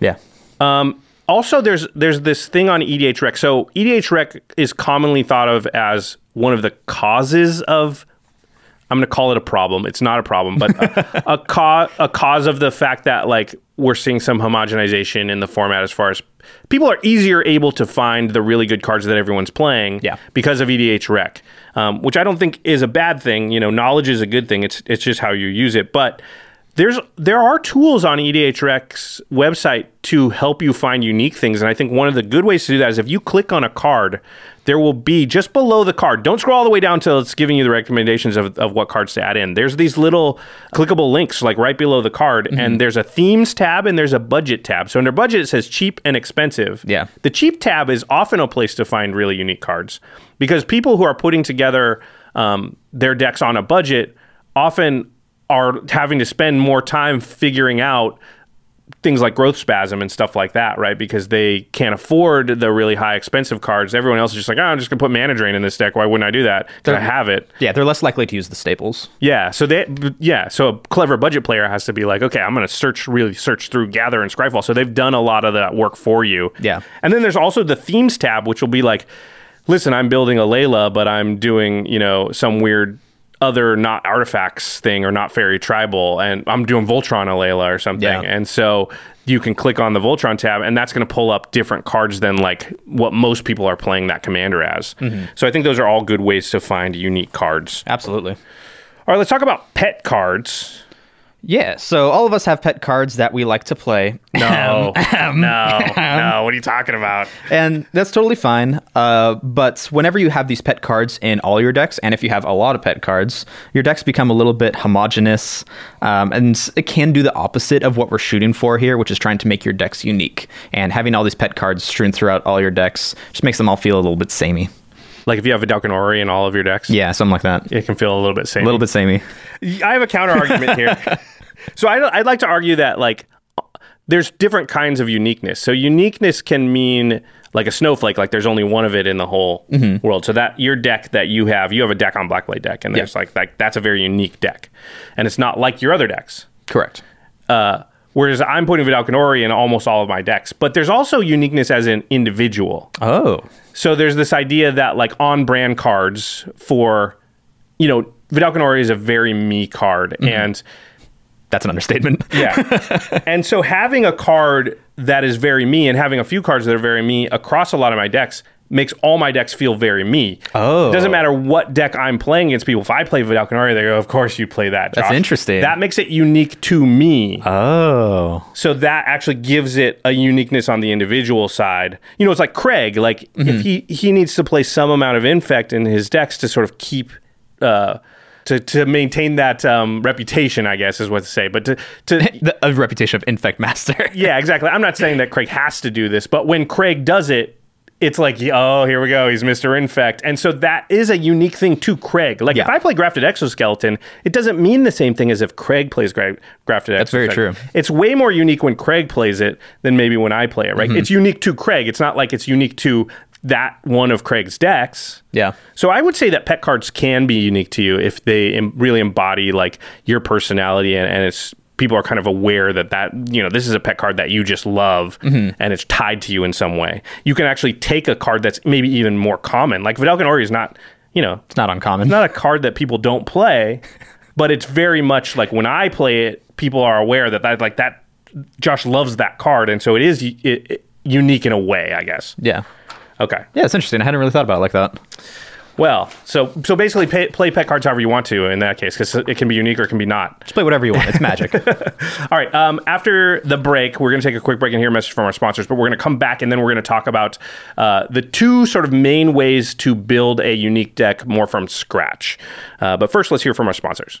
Yeah, also there's there's this thing on EDH Rec. So EDH Rec is commonly thought of as one of the causes of I'm going to call it a problem. It's not a problem, but a, a, ca- a cause of the fact that like we're seeing some homogenization in the format as far as people are easier able to find the really good cards that everyone's playing Yeah. because of EDH Rec, um, which I don't think is a bad thing. You know, knowledge is a good thing. It's it's just how you use it. But there's there are tools on E EDH Rec's website to help you find unique things, and I think one of the good ways to do that is if you click on a card, there will be just below the card. Don't scroll all the way down till it's giving you the recommendations of, of what cards to add in. There's these little clickable links like right below the card, and there's a themes tab and there's a budget tab. So under budget it says cheap and expensive. Yeah. The cheap tab is often a place to find really unique cards because people who are putting together um, their decks on a budget often are having to spend more time figuring out things like growth spasm and stuff like that, right? Because they can't afford the really high expensive cards. Everyone else is just like, oh, I'm just gonna put mana drain in this deck. Why wouldn't I do that? Because I have it. yeah, they're less likely to use the staples. Yeah. So they, yeah. So a clever budget player has to be like, okay, I'm going to search, really search through Gatherer and Scryfall. So they've done a lot of that work for you. Yeah. And then there's also the themes tab, which will be like, listen, I'm building Alela, but I'm doing, you know, some weird other not artifacts thing or not fairy tribal, and I'm doing Voltron Alela or something. Yeah. And so you can click on the Voltron tab, and that's going to pull up different cards than like what most people are playing that commander as. Mm-hmm. So I think those are all good ways to find unique cards. Absolutely. All right, let's talk about pet cards. Yeah, so all of us have pet cards that we like to play. No, no, no. What are you talking about? and that's totally fine. Uh, but whenever you have these pet cards in all your decks, and if you have a lot of pet cards, your decks become a little bit homogenous, um, and it can do the opposite of what we're shooting for here, which is trying to make your decks unique. And having all these pet cards strewn throughout all your decks just makes them all feel a little bit samey. Like if you have a Ori in all of your decks, Yeah, something like that. it can feel a little bit same. A little bit samey. I have a counter argument here. So I, I'd like to argue that like there's different kinds of uniqueness. So uniqueness can mean like a snowflake, like there's only one of it in the whole world. So that your deck that you have, you have a Dakkon Blackblade deck, and there's like like that's a very unique deck, and it's not like your other decks. Correct. Uh, whereas I'm putting Vedalken Orrery in almost all of my decks, but there's also uniqueness as an individual. Oh. So there's this idea that like on brand cards for, you know, Vedalken Orrery is a very me card, and That's an understatement. yeah. and so having a card that is very me and having a few cards that are very me across a lot of my decks makes all my decks feel very me. Oh. It doesn't matter what deck I'm playing against people. If I play Vedalken Orrery, they go, of course you play that. That's interesting. That makes it unique to me. Oh. So that actually gives it a uniqueness on the individual side. You know, it's like Craig. Like Mm-hmm. if he he needs to play some amount of infect in his decks to sort of keep. Uh, to, to maintain that um, reputation, I guess is what to say. But to, to The, a reputation of infect master. yeah, exactly. I'm not saying that Craig has to do this, but when Craig does it, it's like, oh, here we go. He's Mr. Infect. And so that is a unique thing to Craig. Like if I play Grafted Exoskeleton, it doesn't mean the same thing as if Craig plays gra- Grafted That's very true. It's way more unique when Craig plays it than maybe when I play it, right? It's unique to Craig. It's not like it's unique to that one of Craig's decks. Yeah. So I would say that pet cards can be unique to you if they em- really embody like your personality and, and it's people are kind of aware that that you know this is a pet card that you just love mm-hmm. and it's tied to you in some way. You can actually take a card that's maybe even more common. Like Vedalken Orrery is not, you know, It's not uncommon. It's not a card that people don't play, but it's very much like when I play it, people are aware that that like that Josh loves that card and so it is it, it, unique in a way, I guess. yeah. Okay. Yeah, it's interesting. I hadn't really thought about it like that. Well, so so basically, pay, play pet cards however you want to in that case, because it can be unique or it can be not. Just play whatever you want. It's magic. All right. Um, after the break, we're going to take a quick break and hear a message from our sponsors, but we're going to come back and then we're going to talk about uh, the two sort of main ways to build a unique deck more from scratch. Uh, but first, let's hear from our sponsors.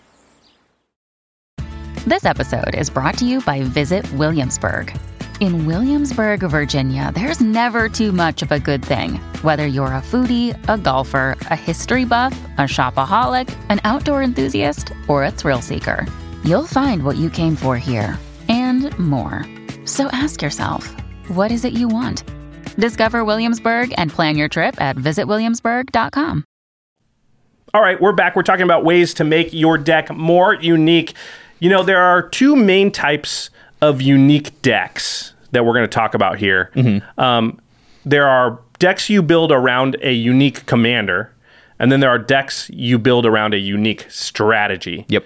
This episode is brought to you by Visit Williamsburg. In Williamsburg, Virginia, there's never too much of a good thing. Whether you're a foodie, a golfer, a history buff, a shopaholic, an outdoor enthusiast, or a thrill seeker, you'll find what you came for here and more. So ask yourself, what is it you want? Discover Williamsburg and plan your trip at visitwilliamsburg.com. All right, we're back. We're talking about ways to make your deck more unique. You know, there are two main types of unique decks that we're going to talk about here. Um, there are decks you build around a unique commander, and then there are decks you build around a unique strategy. Yep.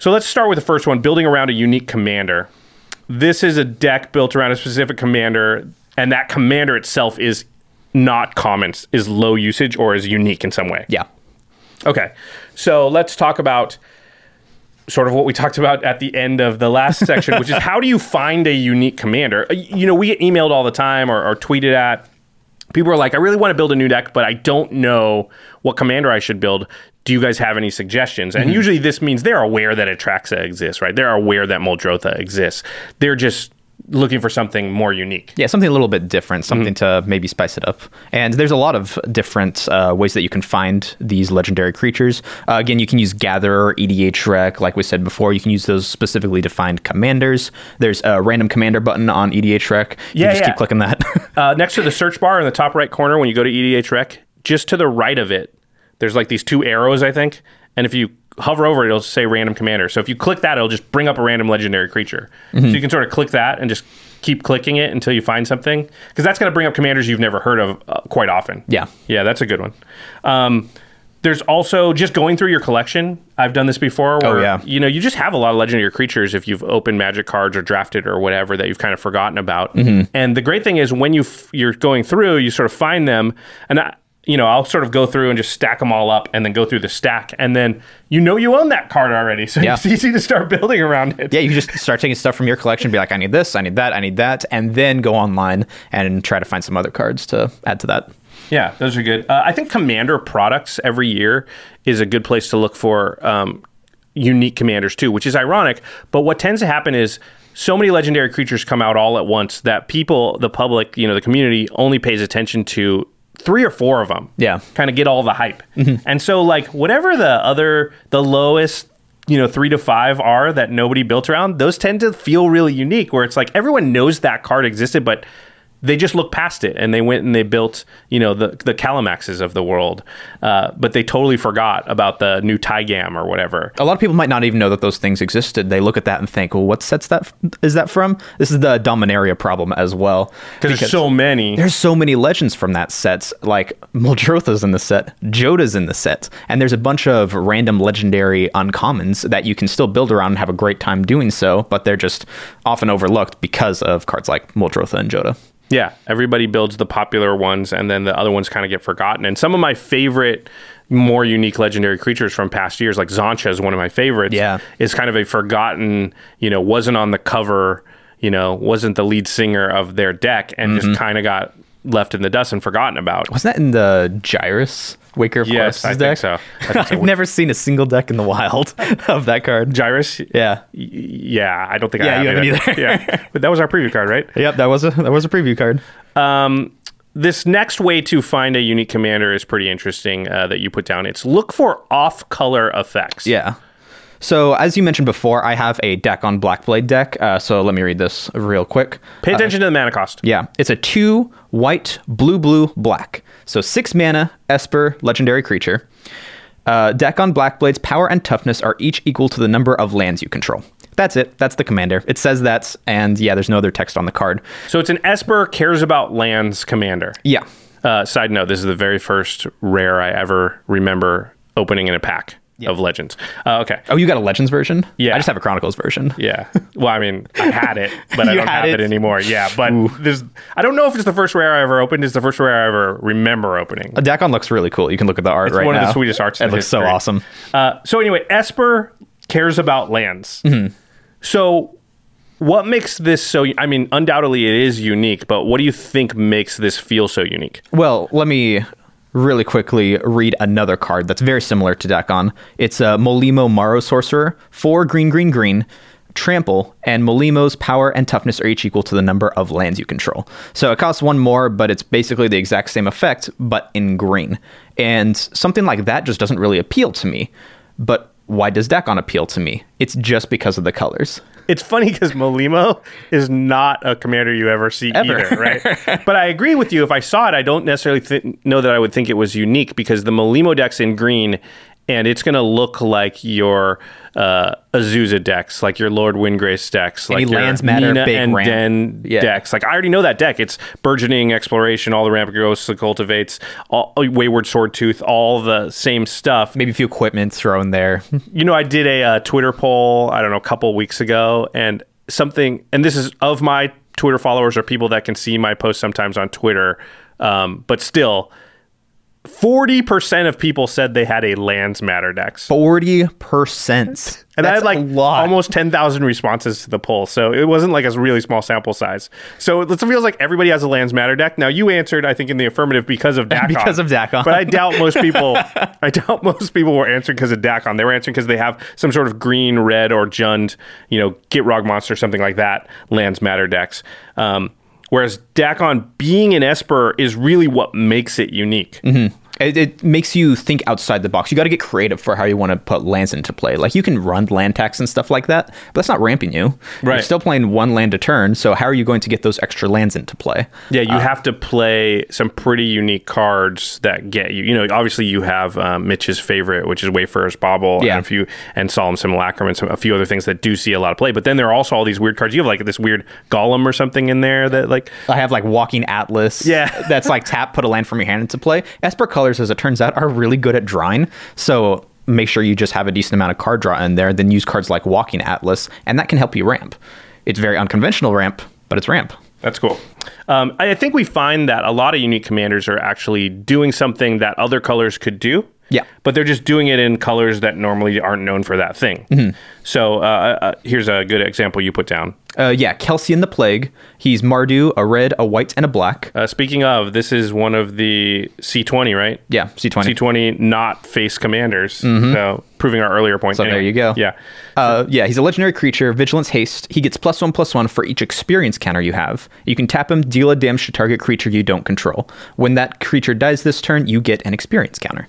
So let's start with the first one building around a unique commander. This is a deck built around a specific commander, and that commander itself is not common, is low usage, or is unique in some way. Yeah. Okay. So let's talk about sort of what we talked about at the end of the last section, which is how do you find a unique commander? Uh, You know, we get emailed all the time or, or tweeted at. People are like, I really want to build a new deck, but I don't know what commander I should build. Do you guys have any suggestions? And usually this means they're aware that Atraxa exists, right? They're aware that Muldrotha exists. They're just looking for something more unique. Yeah, something a little bit different, something to maybe spice it up. And there's a lot of different uh, ways that you can find these legendary creatures. Uh, again, you can use Gatherer, EDH Rec, like we said before. You can use those specifically to find commanders. There's a random commander button on EDH Rec. You Yeah, just yeah. keep clicking that. uh, next to the search bar in the top right corner when you go to EDH Rec, just to the right of it, there's like these two arrows, I think. And if you hover over it, it'll say random commander. So if you click that, it'll just bring up a random legendary creature. So you can sort of click that and just keep clicking it until you find something. Because that's going to bring up commanders you've never heard of uh, quite often. Yeah. Yeah, that's a good one. Um, there's also just going through your collection. I've done this before. Where, Oh, yeah. You know, you just have a lot of legendary creatures if you've opened magic cards or drafted or whatever that you've kind of forgotten about. And the great thing is when you f- you're going through, you sort of find them, and I, you know, I'll sort of go through and just stack them all up, and then go through the stack, and then you know you own that card already, so Yeah. it's easy to start building around it. yeah, you just start taking stuff from your collection, be like, I need this, I need that, I need that, and then go online and try to find some other cards to add to that. Yeah, those are good. Uh, I think Commander products every year is a good place to look for um, unique commanders too, which is ironic. But what tends to happen is so many legendary creatures come out all at once that people, the public, you know, the community only pays attention to three or four of them. Yeah. kind of get all the hype. Mm-hmm. And so, like, whatever the other, the lowest. You know, three to five are that nobody built around. Those tend to feel really unique, where it's like everyone knows that card existed, but they just looked past it and they went and they built, you know, the the Kalamaxes of the world, uh, but they totally forgot about the new Tygam or whatever. A lot of people might not even know that those things existed. They look at that and think, well, what sets that is that from? This is the Dominaria problem as well. Because there's so many. There's so many legends from that set. Like Muldrotha's in the set, Jodah's in the set, and there's a bunch of random legendary uncommons that you can still build around and have a great time doing so, but they're just often overlooked because of cards like Muldrotha and Jodah. Yeah, everybody builds the popular ones, and then the other ones kind of get forgotten. And some of my favorite, more unique legendary creatures from past years, like Xantcha is one of my favorites. Yeah. is kind of a forgotten, you know, wasn't on the cover, you know, wasn't the lead singer of their deck, and Mm-hmm. just kind of got left in the dust and forgotten about. Wasn't that in the Gyrus Waker of Yes, Corpses I think deck? so. I think so. I've never seen a single deck in the wild of that card. Gyrus? Yeah. Yeah, I don't think Yeah, I have you haven't either. yeah, but that was our preview card, right? Yep, that was a that was a preview card. Um, this next way to find a unique commander is pretty interesting uh, that you put down. It's look for off color effects. Yeah. So as you mentioned before, I have a Dakkon Blackblade deck. Uh, so let me read this real quick. Pay attention to the mana cost. Yeah, it's a two white, blue, blue, black. So six mana, Esper, legendary creature. Uh, Dakkon Blackblade's power and toughness are each equal to the number of lands you control. That's it. That's the commander. It says that, and yeah, there's no other text on the card. So it's an Esper cares about lands commander. Yeah. Uh, side note: This is the very first rare I ever remember opening in a pack of Legends. Uh, okay. Oh, you got a Legends version? Yeah. I just have a Chronicles version. Yeah. Well, I mean, I had it, but I don't have it? it? anymore. Yeah, but this I don't know if it's the first rare I ever opened. It's the first rare I ever remember opening. A Dakkon looks really cool. You can look at the art It's right one of the sweetest arts. It looks so awesome. Uh, so anyway, Esper cares about lands. Mm-hmm. So, what makes this so? I mean, undoubtedly it is unique, but what do you think makes this feel so unique? Well, let me really quickly read another card that's very similar to Dakkon. It's a Molimo Maro Sorcerer, four green, green, green. trample, and Molimo's power and toughness are each equal to the number of lands you control. So it costs one more, but it's basically the exact same effect, but in green. And something like that just doesn't really appeal to me. But why does Dakkon appeal to me? It's just because of the colors. It's funny because Molimo is not a commander you ever see Ever. either, right? but I agree with you. If I saw it, I don't necessarily th- know that I would think it was unique because the Molimo deck's in green, and it's going to look like your uh, Azusa decks, like your Lord Windgrace decks, Any like your lands matter, Nina big and ramp. Den Yeah. decks. Like I already know that deck. It's burgeoning exploration, all the ramp growths, the cultivates, all, wayward sword tooth, all the same stuff. Maybe a few equipment thrown there. You know, I did a uh, Twitter poll, I don't know, a couple weeks ago, and something, and this is of my Twitter followers or people that can see my posts sometimes on Twitter, um, but still, 40% of people said they had a Lands Matter decks. Forty percent. And I had like a lot. almost 10,000 responses to the poll. So it wasn't like a really small sample size. So it feels like everybody has a Lands Matter deck. Now you answered, I think, in the affirmative because of Dakkon. Because of Dakkon. But I doubt most people, I doubt most people were answering because of Dakkon. They were answering because they have some sort of green, red, or Jund, you know, Gitrog monster, something like that, Lands Matter decks. Um, whereas Dakkon being an Esper is really what makes it unique. It, it makes you think outside the box. You got to get creative for how you want to put lands into play. Like you can run land tax and stuff like that, but that's not ramping you. Right. You're still playing one land a turn. So how are you going to get those extra lands into play? Yeah, you have to play some pretty unique cards that get you. You know, obviously you have um, Mitch's favorite, which is Wayfarer's Bauble, Yeah. and a few and Solemn Simulacrum, and some, a few other things that do see a lot of play. But then there are also all these weird cards. You have like this weird Golem or something in there that like I have like Walking Atlas. Yeah. that's like tap, put a land from your hand into play. Esper colors, as it turns out, are really good at drawing. So make sure you just have a decent amount of card draw in there. Then use cards like Walking Atlas, and that can help you ramp. It's very unconventional ramp, but it's ramp. That's cool. Um, I think we find that a lot of unique commanders are actually doing something that other colors could do. Yeah. But they're just doing it in colors that normally aren't known for that thing. Mm-hmm. So uh, uh, here's a good example you put down. Uh, yeah, Kelsien the Plague. He's Mardu, a red, a white, and a black. Uh, speaking of, this is one of the C20, right? Yeah, C20. C20 not face commanders. So proving our earlier point. Mm-hmm. So there you go. Yeah. Uh, yeah, he's a legendary creature, Vigilance Haste. He gets plus one plus one for each experience counter you have. You can tap him, deal a damage to target creature you don't control. When that creature dies this turn, you get an experience counter.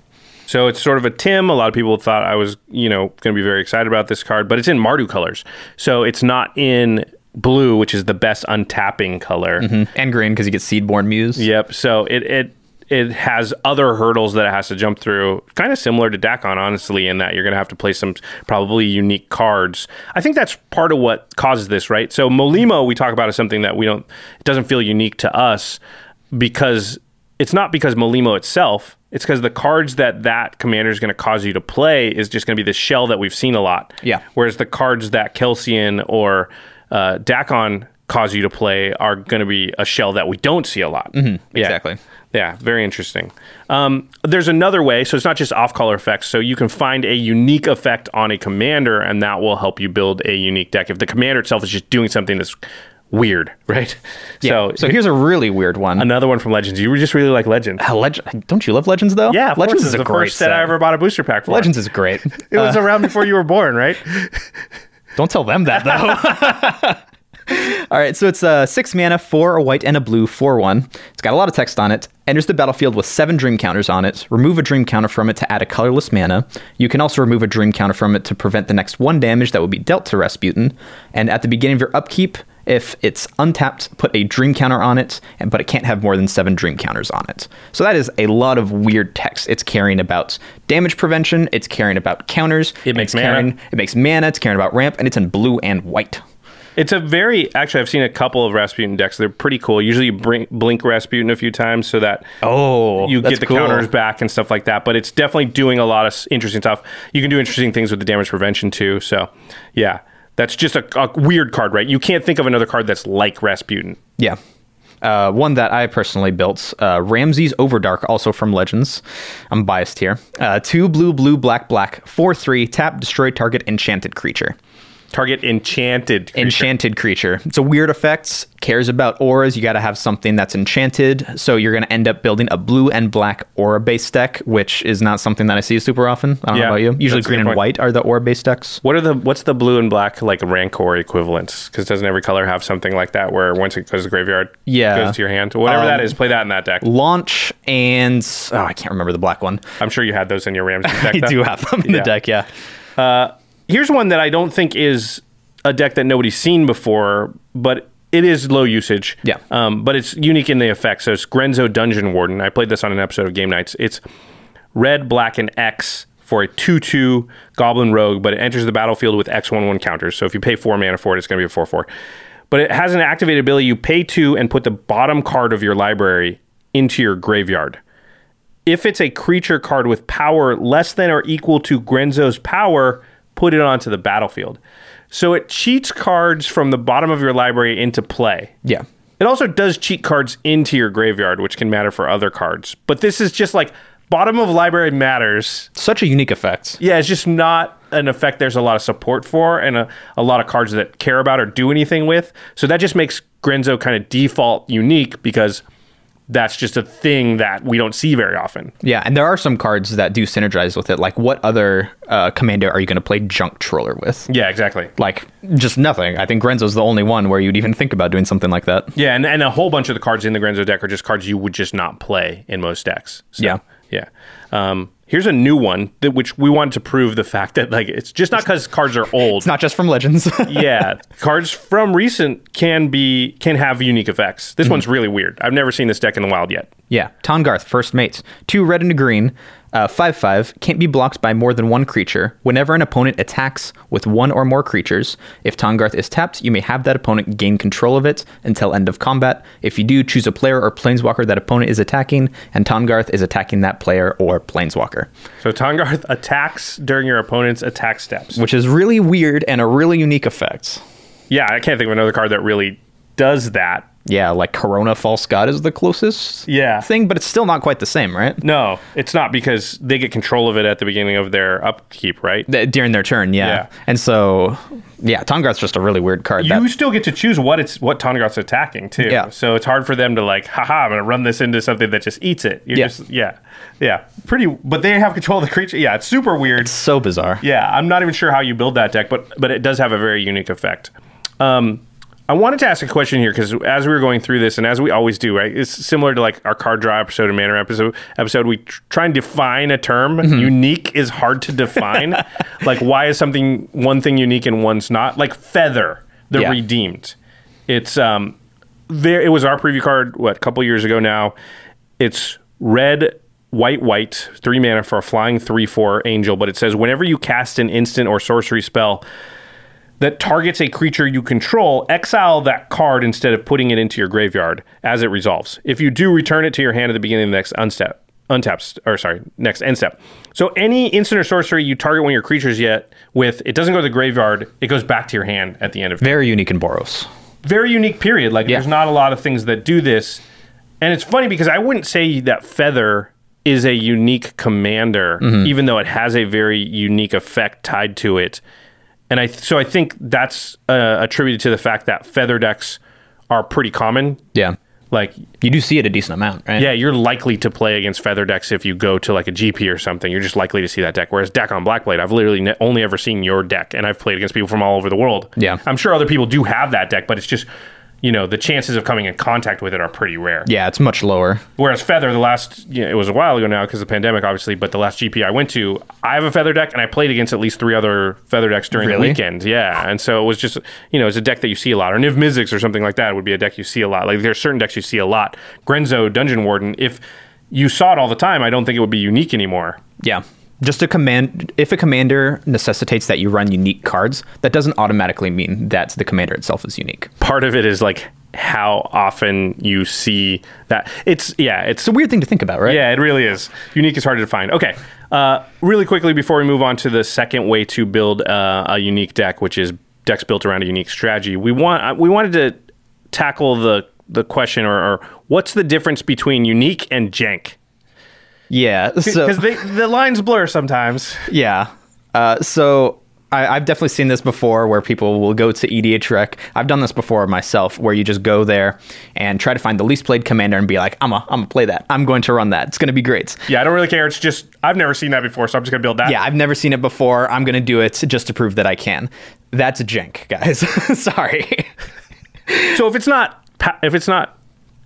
So it's sort of a Tim. A lot of people thought I was, you know, going to be very excited about this card, but it's in Mardu colors. So it's not in blue, which is the best untapping color. Mm-hmm. And green because he gets Seedborn Muse. Yep. So it it it has other hurdles that it has to jump through, kind of similar to Dakkon, honestly, in that you're going to have to play some probably unique cards. I think that's part of what causes this, right? So Molimo, we talk about as something that we don't, it doesn't feel unique to us because it's not because Molimo itself. It's because the cards that that commander is going to cause you to play is just going to be the shell that we've seen a lot. Yeah. Whereas the cards that Kelsien or uh, Dakkon cause you to play are going to be a shell that we don't see a lot. Yeah. exactly. Yeah, very interesting. Um, there's another way, so it's not just off color effects. So you can find a unique effect on a commander, and that will help you build a unique deck. If the commander itself is just doing something that's weird, right? So, so here's a really weird one. another one from Legends. You just really like Legends. Uh, Legend. Don't you love Legends though? Yeah, Legends is a the first set I ever bought a booster pack for. Legends is great. It was around before you were born, right? Don't tell them that though. All right, so it's uh, six mana, four a white and a blue, four one. It's got a lot of text on it. Enters the battlefield with seven dream counters on it. Remove a dream counter from it to add a colorless mana. You can also remove a dream counter from it to prevent the next one damage that will be dealt to Rasputin. And at the beginning of your upkeep, if it's untapped, put a dream counter on it, and but it can't have more than seven dream counters on it. So that is a lot of weird text. It's caring about damage prevention. It's caring about counters. It makes mana. caring- it makes mana. It's caring about ramp, and it's in blue and white. It's a very actually. I've seen a couple of Rasputin decks. They're pretty cool. Usually, you bring, blink Rasputin a few times so that Oh, you get the cool. counters back and stuff like that. But it's definitely doing a lot of interesting stuff. You can do interesting things with the damage prevention too. So, yeah, that's just a, a weird card, right? You can't think of another card that's like Rasputin. Yeah. Uh, one that I personally built, uh, Ramses Overdark, also from Legends. I'm biased here. Uh, two blue, blue, black, black, four, three, tap, destroy target enchanted creature. Target enchanted. creature. Enchanted creature. It's a weird effect. Cares about auras. You got to have something that's enchanted. So you're going to end up building a blue and black aura based deck, which is not something that I see super often. I don't Yeah, know about you. Usually green and white are the aura based decks. What are the what's the blue and black like Rancor equivalents? Because doesn't every color have something like that where once it goes to the graveyard, Yeah. goes to your hand? Whatever Um, that is, play that in that deck. Launch and oh, I can't remember the black one. I'm sure you had those in your Rams deck. I do have them in Yeah. the deck. Yeah. Here's one that I don't think is a deck that nobody's seen before, but it is low usage. Yeah. Um, but it's unique in the effect. So it's Grenzo Dungeon Warden. I played this on an episode of Game Knights. It's red, black, and X for a 2 2 Goblin Rogue, but it enters the battlefield with X 1 1 counters. So if you pay four mana for it, it's going to be a 4 4. But it has an activated ability. You pay two and put the bottom card of your library into your graveyard. If it's a creature card with power less than or equal to Grenzo's power, put it onto the battlefield. So it cheats cards from the bottom of your library into play. Yeah. It also does cheat cards into your graveyard, which can matter for other cards. But this is just like bottom of library matters. Such a unique effect. Yeah, it's just not an effect there's a lot of support for and a, a lot of cards that care about or do anything with. So that just makes Grenzo kind of default unique because that's just a thing that we don't see very often. Yeah, and there are some cards that do synergize with it. Like, what other uh, commander are you going to play Junktroller with? Yeah, exactly. Like, just nothing. I think Grenzo's the only one where you'd even think about doing something like that. Yeah, and, and a whole bunch of the cards in the Grenzo deck are just cards you would just not play in most decks. So, Yeah. Yeah. Um, here's a new one that which we wanted to prove the fact that like it's just not because cards are old. It's not just from Legends. yeah, cards from recent can be can have unique effects. This mm-hmm. one's really weird. I've never seen this deck in the wild yet. yeah, Tahngarth, first mates. Two red and a green. Uh, 5 5 can't be blocked by more than one creature. Whenever an opponent attacks with one or more creatures, if Tahngarth is tapped, you may have that opponent gain control of it until end of combat. If you do, choose a player or planeswalker that opponent is attacking, and Tahngarth is attacking that player or planeswalker, So Tahngarth attacks during your opponent's attack steps. which is really weird and a really unique effect. Yeah, I can't think of another card that really does that. Yeah, like Karona False God is the closest Yeah. thing, but it's still not quite the same, right? No, it's not because they get control of it at the beginning of their upkeep, right? Th- During their turn, yeah. Yeah. And so, yeah, Tahngarth's just a really weird card. You that, still get to choose what it's what Tahngarth's attacking too. Yeah. So it's hard for them to like, haha, I'm gonna run this into something that just eats it. You're Yeah. just yeah. Yeah. Pretty but they have control of the creature. Yeah, it's super weird. It's so bizarre. Yeah, I'm not even sure how you build that deck, but but it does have a very unique effect. Um, I wanted to ask a question here because as we were going through this, and as we always do, right, it's similar to like our card draw episode and manner episode. Episode we tr- try and define a term. Unique is hard to define. like, why is something one thing unique and one's not? Like feather, the Yeah. redeemed. It's um, there. It was our preview card. What a couple years ago now. It's red, white, white, three mana for a flying three four angel. But it says whenever you cast an instant or sorcery spell that targets a creature you control, exile that card instead of putting it into your graveyard as it resolves. If you do, return it to your hand at the beginning of the next unstep. Untapped, or sorry, next end step. So any instant or sorcery you target one of your creatures yet with, it doesn't go to the graveyard. It goes back to your hand at the end of Very unique in Boros. very unique period. Like Yeah. there's not a lot of things that do this. And it's funny because I wouldn't say that Feather is a unique commander, Mm-hmm. even though it has a very unique effect tied to it. And I so I think that's uh, attributed to the fact that Feather decks are pretty common. Yeah. Like You do see it a decent amount, right? yeah, you're likely to play against Feather decks if you go to like a GP or something. You're just likely to see that deck. Whereas deck on Blackblade, I've literally ne- only ever seen your deck, and I've played against people from all over the world. Yeah. I'm sure other people do have that deck, but it's just you know the chances of coming in contact with it are pretty rare. Yeah, it's much lower. Whereas Feather, the last you know, it was a while ago now because of the pandemic, obviously, but the last GP I went to, I have a Feather deck, and I played against at least three other Feather decks during Really? the weekend. Yeah, and so it was just you know it's a deck that you see a lot, or Niv Mizzix or something like that would be a deck you see a lot. Like there's certain decks you see a lot. Grenzo Dungeon Warden, if you saw it all the time, I don't think it would be unique anymore. Yeah. Just a command. If a commander necessitates that you run unique cards, that doesn't automatically mean that the commander itself is unique. Part of it is like how often you see that. It's yeah, it's It's a weird thing to think about, right? Yeah, it really is. Unique is hard to define. Okay, uh, really quickly before we move on to the second way to build uh, a unique deck, which is decks built around a unique strategy. We want uh, we wanted to tackle the the question or, or what's the difference between unique and jank? Yeah. So Because the lines blur sometimes. Yeah. Uh, so I, I've definitely seen this before where people will go to EDH Rec. I've done this before myself where you just go there and try to find the least played commander and be like, I'm going I'm to play that. I'm going to run that. It's going to be great. Yeah, I don't really care. It's just I've never seen that before, so I'm just gonna build that. Yeah, I've never seen it before. I'm going to do it just to prove that I can. That's a jank, guys. Sorry. So if it's not if it's not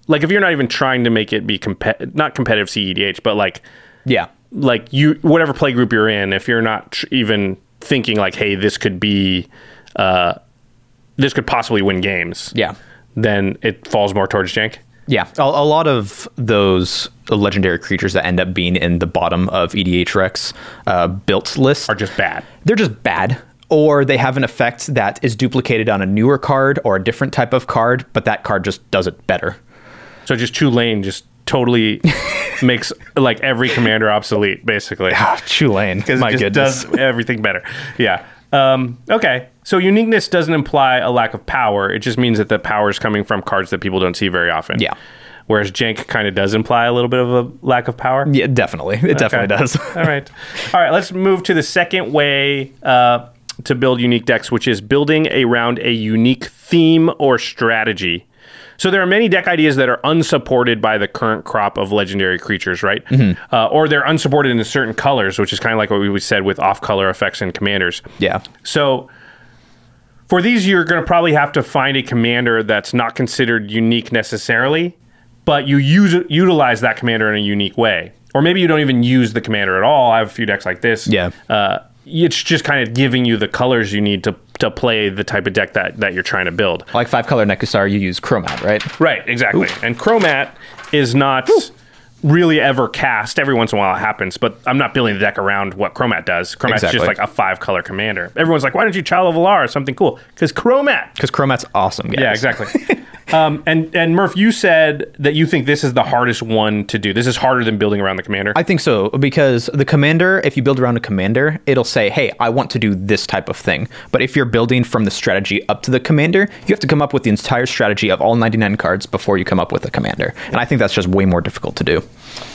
like if you're not even trying to make it be compet not competitive CEDH, but like Yeah. like you whatever play group you're in, if you're not tr- even thinking like, hey, this could be uh this could possibly win games. Yeah. Then it falls more towards jank. Yeah, a, a lot of those legendary creatures that end up being in the bottom of EDH Rec's uh, built list Are just bad. they're just bad or they have an effect that is duplicated on a newer card or a different type of card but that card just does it better So just two lane just totally makes like every commander obsolete, basically. Tulane because my it just goodness does everything better. Yeah. Um, okay. So uniqueness doesn't imply a lack of power. It just means that the power is coming from cards that people don't see very often. Yeah. Whereas jank kind of does imply a little bit of a lack of power. yeah definitely it definitely does All right. All right. Let's move to the second way uh, to build unique decks, which is building around a unique theme or strategy. So there are many deck ideas that are unsupported by the current crop of legendary creatures, right? Uh, or they're unsupported in certain colors, which is kind of like what we said with off-color effects and commanders. yeah So for these, you're going to probably have to find a commander that's not considered unique necessarily, but you use utilize that commander in a unique way. Or maybe you don't even use the commander at all. I have a few decks like this. Yeah. Uh, it's just kind of giving you the colors you need to, to play the type of deck that, that you're trying to build. like five color Nekusar you use Cromat right Right, exactly. And Cromat is not really ever cast. Every once in a while it happens, but I'm not building the deck around what Cromat does. Cromat's Exactly. just like a five color commander. Everyone's like, why don't you Child of Alara or something cool? Because Cromat. because Cromat's awesome guys. Yeah, exactly. um, and and Murph, you said that you think this is the hardest one to do. This is harder than building around the commander. I think so because the commander, if you build around a commander, it'll say, "Hey, I want to do this type of thing." But if you're building from the strategy up to the commander, you have to come up with the entire strategy of all 99 cards before you come up with a commander. And I think that's just way more difficult to do.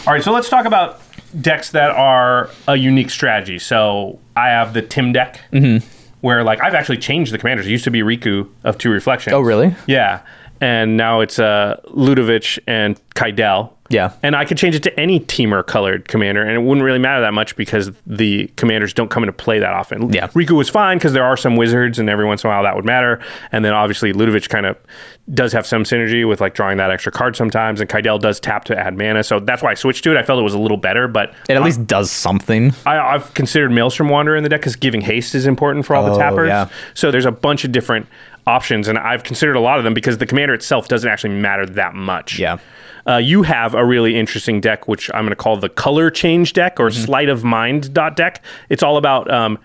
All right, so let's talk about decks that are a unique strategy. So I have the Tim deck, Mm-hmm. where like I've actually changed the commanders. It used to be Riku of Two Reflections. Oh, really? Yeah, and now it's uh, Ludevic and Kydele. Yeah. and I could change it to any Temur colored commander, and it wouldn't really matter that much because the commanders don't come into play that often. Yeah. Riku was fine because there are some wizards, and every once in a while that would matter. And then obviously Ludevic kind of does have some synergy with like drawing that extra card sometimes, and Kydele does tap to add mana, so that's why I switched to it. I felt it was a little better, but It at least does something. I, I've considered Maelstrom Wanderer in the deck because giving haste is important for all the Oh, tappers. yeah. So there's a bunch of different options, and I've considered a lot of them because the commander itself doesn't actually matter that much. Yeah. Uh, you have a really interesting deck, which I'm going to call the color change deck or Mm-hmm. sleight of mind dot deck. It's all about. Um,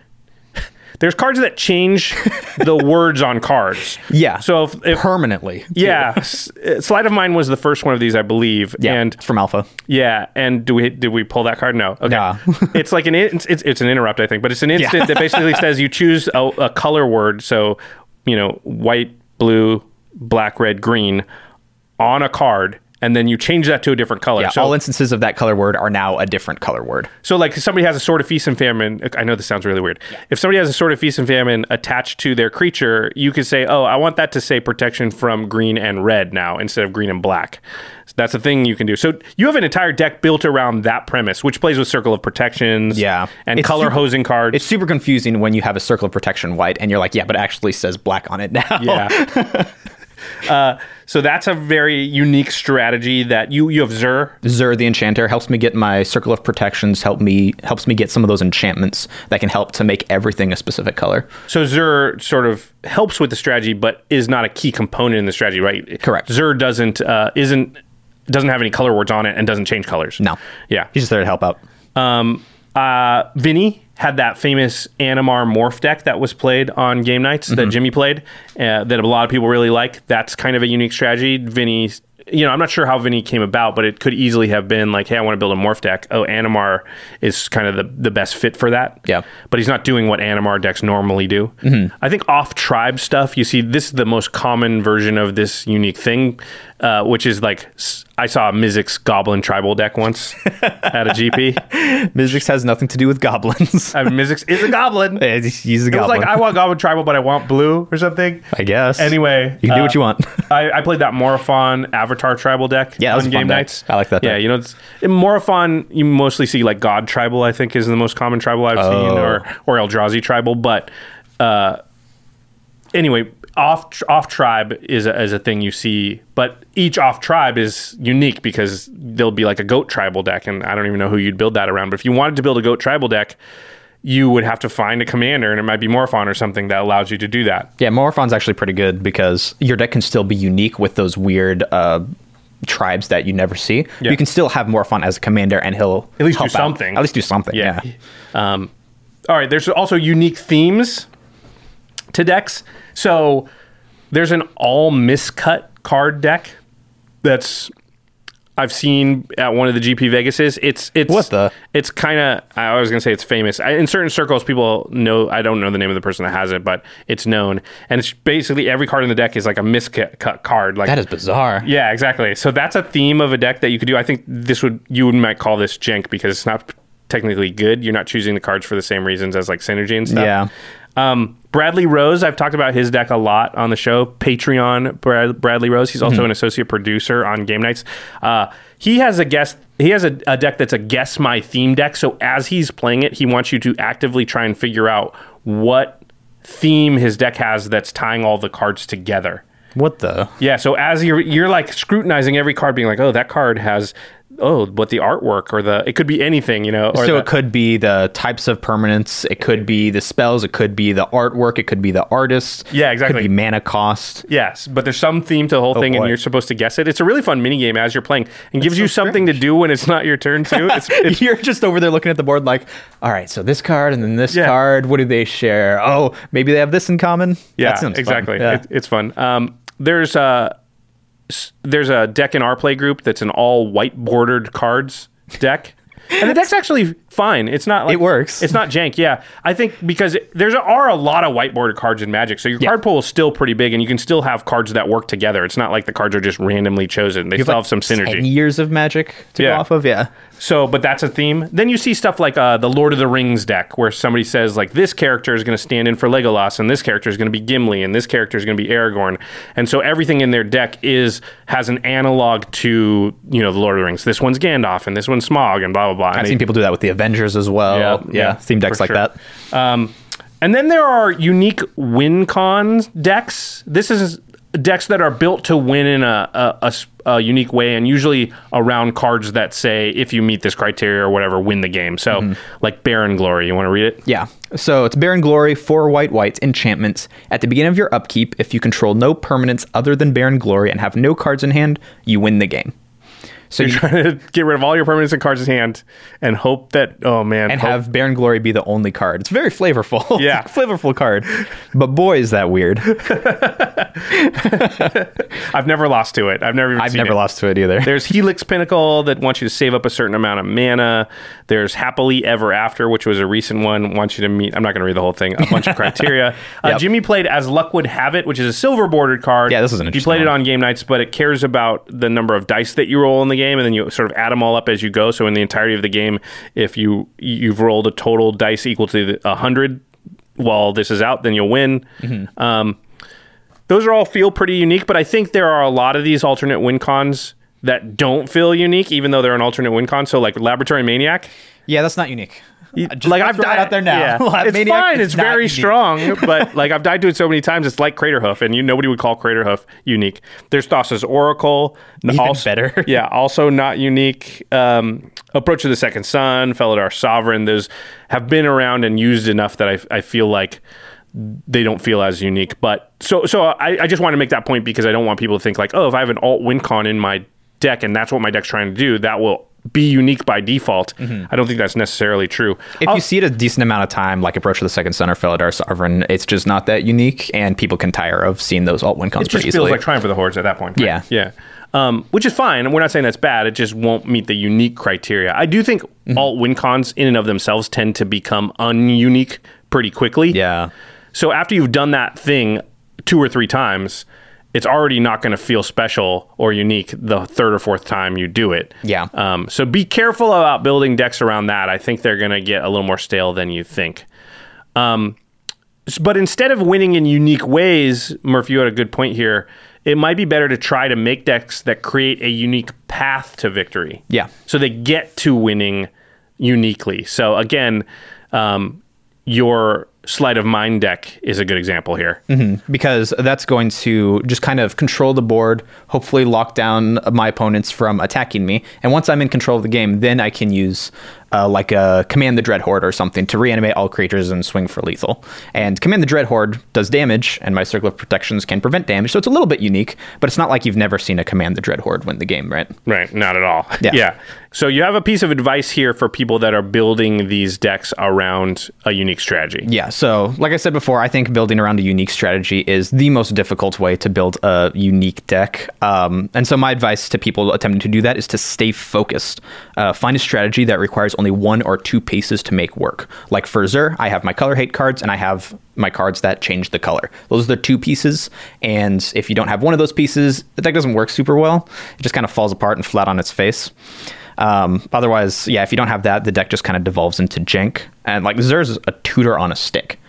there's cards that change the words on cards. Yeah. So if, if Permanently. yeah, s- uh, sleight of mind was the first one of these, I believe. Yeah. And it's from Alpha. yeah, and do we did we pull that card? No. Okay. Nah. it's like an it's, it's it's an interrupt, I think, but it's an instant that basically says you choose a, a color word, so you know white, blue, black, red, green, on a card, and then you change that to a different color. Yeah, so all instances of that color word are now a different color word. so like if somebody has a sword of feast and famine. I know this sounds really weird. If somebody has a sword of feast and famine attached to their creature, you could say, "Oh, I want that to say protection from green and red now instead of green and black." That's a thing you can do. So you have an entire deck built around that premise, which plays with circle of protections, Yeah. and It's color super- hosing cards. It's super confusing when you have a circle of protection white and you're like, yeah, but it actually says black on it now. yeah. uh, so that's a very unique strategy that you you have Zur. Zur the Enchanter helps me get my circle of protections, help me helps me get some of those enchantments that can help to make everything a specific color. So Zur sort of helps with the strategy, but is not a key component in the strategy, right? Correct. Zur doesn't uh, isn't doesn't have any color words on it and doesn't change colors. No. Yeah. He's just there to help out. Um, uh, Vinny had that famous Animar morph deck that was played on Game Knights Mm-hmm. that Jimmy played uh, that a lot of people really like. That's kind of a unique strategy. Vinny, you know, I'm not sure how Vinny came about, but it could easily have been like, hey, I want to build a morph deck. Oh, Animar is kind of the, the best fit for that. Yeah. But he's not doing what Animar decks normally do. Mm-hmm. I think off tribe stuff, you see, this is the most common version of this unique thing. Uh, which is like I saw a Mizzix Goblin Tribal deck once at a GP. Mizzix has nothing to do with goblins. I mean, Mizzix is a goblin. He's a It was goblin. like I want Goblin Tribal, but I want blue or something. I guess. Anyway, you can do uh, what you want. I, I played that Morophon Avatar Tribal deck. Yeah, that was on a fun Game Knights. I like that Yeah, deck. you know, it's, in Morophon you mostly see like God Tribal. I think is the most common tribal I've seen, Oh. or or Eldrazi Tribal. But uh, anyway, off off tribe is a, is a thing you see, but each off tribe is unique because there'll be like a goat tribal deck, and I don't even know who you'd build that around. But if you wanted to build a goat tribal deck. You would have to find a commander, and it might be Morophon or something that allows you to do that. Yeah, Morophon's actually pretty good because your deck can still be unique with those weird uh, tribes that you never see. Yeah. You can still have Morophon as a commander, and he'll At least do help out. something. At least do something. Yeah. Um, all right. There's also unique themes to decks. So there's an all miscut card deck that's I've seen at one of the GP Vegases. It's it's What the? It's kind of I was gonna say it's famous I, in certain circles. People know I don't know the name of the person that has it, but it's known. And it's basically every card in the deck is like a miscut card. Like That is bizarre. yeah, exactly. So that's a theme of a deck that you could do. I think this would you would might call this jank because it's not technically good. You're not choosing the cards for the same reasons as like synergy and stuff. Yeah. Um, Bradley Rose, I've talked about his deck a lot on the show. Patreon Brad, Bradley Rose. He's also an associate producer on Game Knights. Uh, he has a guest. He has a, a deck that's a guess my theme deck. So as he's playing it, he wants you to actively try and figure out what theme his deck has that's tying all the cards together. What the? Yeah, so as you're you're like scrutinizing every card, being like, oh, that card has oh, what the artwork or the it could be anything, you know. Or so the- it could be the types of permanents. It could be the spells. It could be the artwork. It could be the artist. Yeah, exactly. It could be mana cost. Yes, but there's some theme to the whole thing, and Oh, you're supposed to guess it. It's a really fun mini game as you're playing, and gives you something to do when it's not your turn too. It's, it's You're just over there looking at the board like, all right, so this card and then this Yeah. card, what do they share? Oh, maybe they have this in common? yeah, That sounds fun. exactly. Yeah. It, it's fun. Um, there's a s- there's a deck in our play group that's an all white bordered cards deck. And the deck's actually fine. It's not like It works. It's not jank. Yeah, I think because there's are a lot of white bordered cards in Magic, so your card pool is still pretty big, and you can still have cards that work together. It's not like the cards are just randomly chosen. They You still like have some synergy. 10 years of magic to Yeah. go off of? Yeah. So, but that's a theme. Then you see stuff like uh, the Lord of the Rings deck, where somebody says like this character is going to stand in for Legolas, and this character is going to be Gimli, and this character is going to be Aragorn, and so everything in their deck is has an analog to you know the Lord of the Rings. This one's Gandalf, and this one's Smaug, and blah blah blah. I've they- seen people do that with the Avengers as well. Yeah, Yeah. yeah, Theme decks like sure. that. Um, and then there are unique win con decks. This is decks that are built to win in a a unique way, and usually around cards that say if you meet this criteria or whatever, win the game. So, Mm-hmm. like Barren Glory, you want to read it? Yeah. So it's Barren Glory, four white whites, enchantments. At the beginning of your upkeep, if you control no permanents other than Barren Glory and have no cards in hand, you win the game. So You're you trying to get rid of all your permanents and cards in hand, and hope that oh man, and hope- have Barren Glory be the only card. It's very flavorful. Yeah. flavorful card. But boy, is that weird. I've never lost to it. I've never. Even I've never it. lost to it either. There's Helix Pinnacle that wants you to save up a certain amount of mana. There's Happily Ever After, which was a recent one. Wants you to meet. I'm not going to read the whole thing. A bunch of criteria. Uh, Yep. Jimmy played as Luck Would Have It, which is a silver bordered card. Yeah, this is an He played it on Game Knights, but it cares about the number of dice that you roll in the game, and then you sort of add them all up as you go. So in the entirety of the game, if you you've rolled a total dice equal to a hundred while this is out, then you'll win. Mm-hmm. Um, those are all feel pretty unique, but I think there are a lot of these alternate win cons that don't feel unique, even though they're an alternate win con. So like Laboratory Maniac, yeah, that's not unique. Just like I've died out there now. Yeah. It's Maniac fine. is It's very unique. strong, but like I've died to it so many times. It's like Craterhoof, and you nobody would call Craterhoof unique. There's Thassa's Oracle, Even also, better. Yeah, also not unique. Um, Approach of the Second Sun, Felidar Sovereign. Those have been around and used enough that I, I feel like they don't feel as unique. But so so I, I just want to make that point because I don't want people to think like, oh, if I have an alt wincon in my deck and that's what my deck's trying to do, that will be unique by default. I don't think that's necessarily true. Mm-hmm. If I'll- you see it a decent amount of time, like Approach to the Second Sun or Felidar Sovereign, it's just not that unique, and people can tire of seeing those alt win cons it just pretty feels like Triumph of the Hordes at that point. right? Yeah. yeah. Um, which is fine, and we're not saying that's bad. It just won't meet the unique criteria. I do think Mm-hmm. alt win cons in and of themselves tend to become ununique pretty quickly. yeah. So after you've done that thing two or three times, it's already not going to feel special or unique the third or fourth time you do it. Yeah. Um, so be careful about building decks around that. I think they're going to get a little more stale than you think. Um, but instead of winning in unique ways, Murph, you had a good point here. It might be better to try to make decks that create a unique path to victory. Yeah. So they get to winning uniquely. So again, um, your sleight of mind deck is a good example here. Mm-hmm. because that's going to just kind of control the board, hopefully lock down my opponents from attacking me. And once I'm in control of the game, then I can use uh, like a Command the Dread Horde or something to reanimate all creatures and swing for lethal. And Command the Dread Horde does damage, and my Circle of Protections can prevent damage. So it's a little bit unique, but it's not like you've never seen a Command the Dread Horde win the game, right? Right, not at all. Yeah. yeah. So you have a piece of advice here for people that are building these decks around a unique strategy. Yeah, so like I said before, I think building around a unique strategy is the most difficult way to build a unique deck. Um, and so my advice to people attempting to do that is to stay focused. Uh, find a strategy that requires only one or two pieces to make work. Like for Zur, I have my color hate cards and I have my cards that change the color. Those are the two pieces. And if you don't have one of those pieces, the deck doesn't work super well. It just kind of falls apart and flat on its face. Um, otherwise, yeah, if you don't have that, the deck just kind of devolves into jank. And like Zur's a tutor on a stick.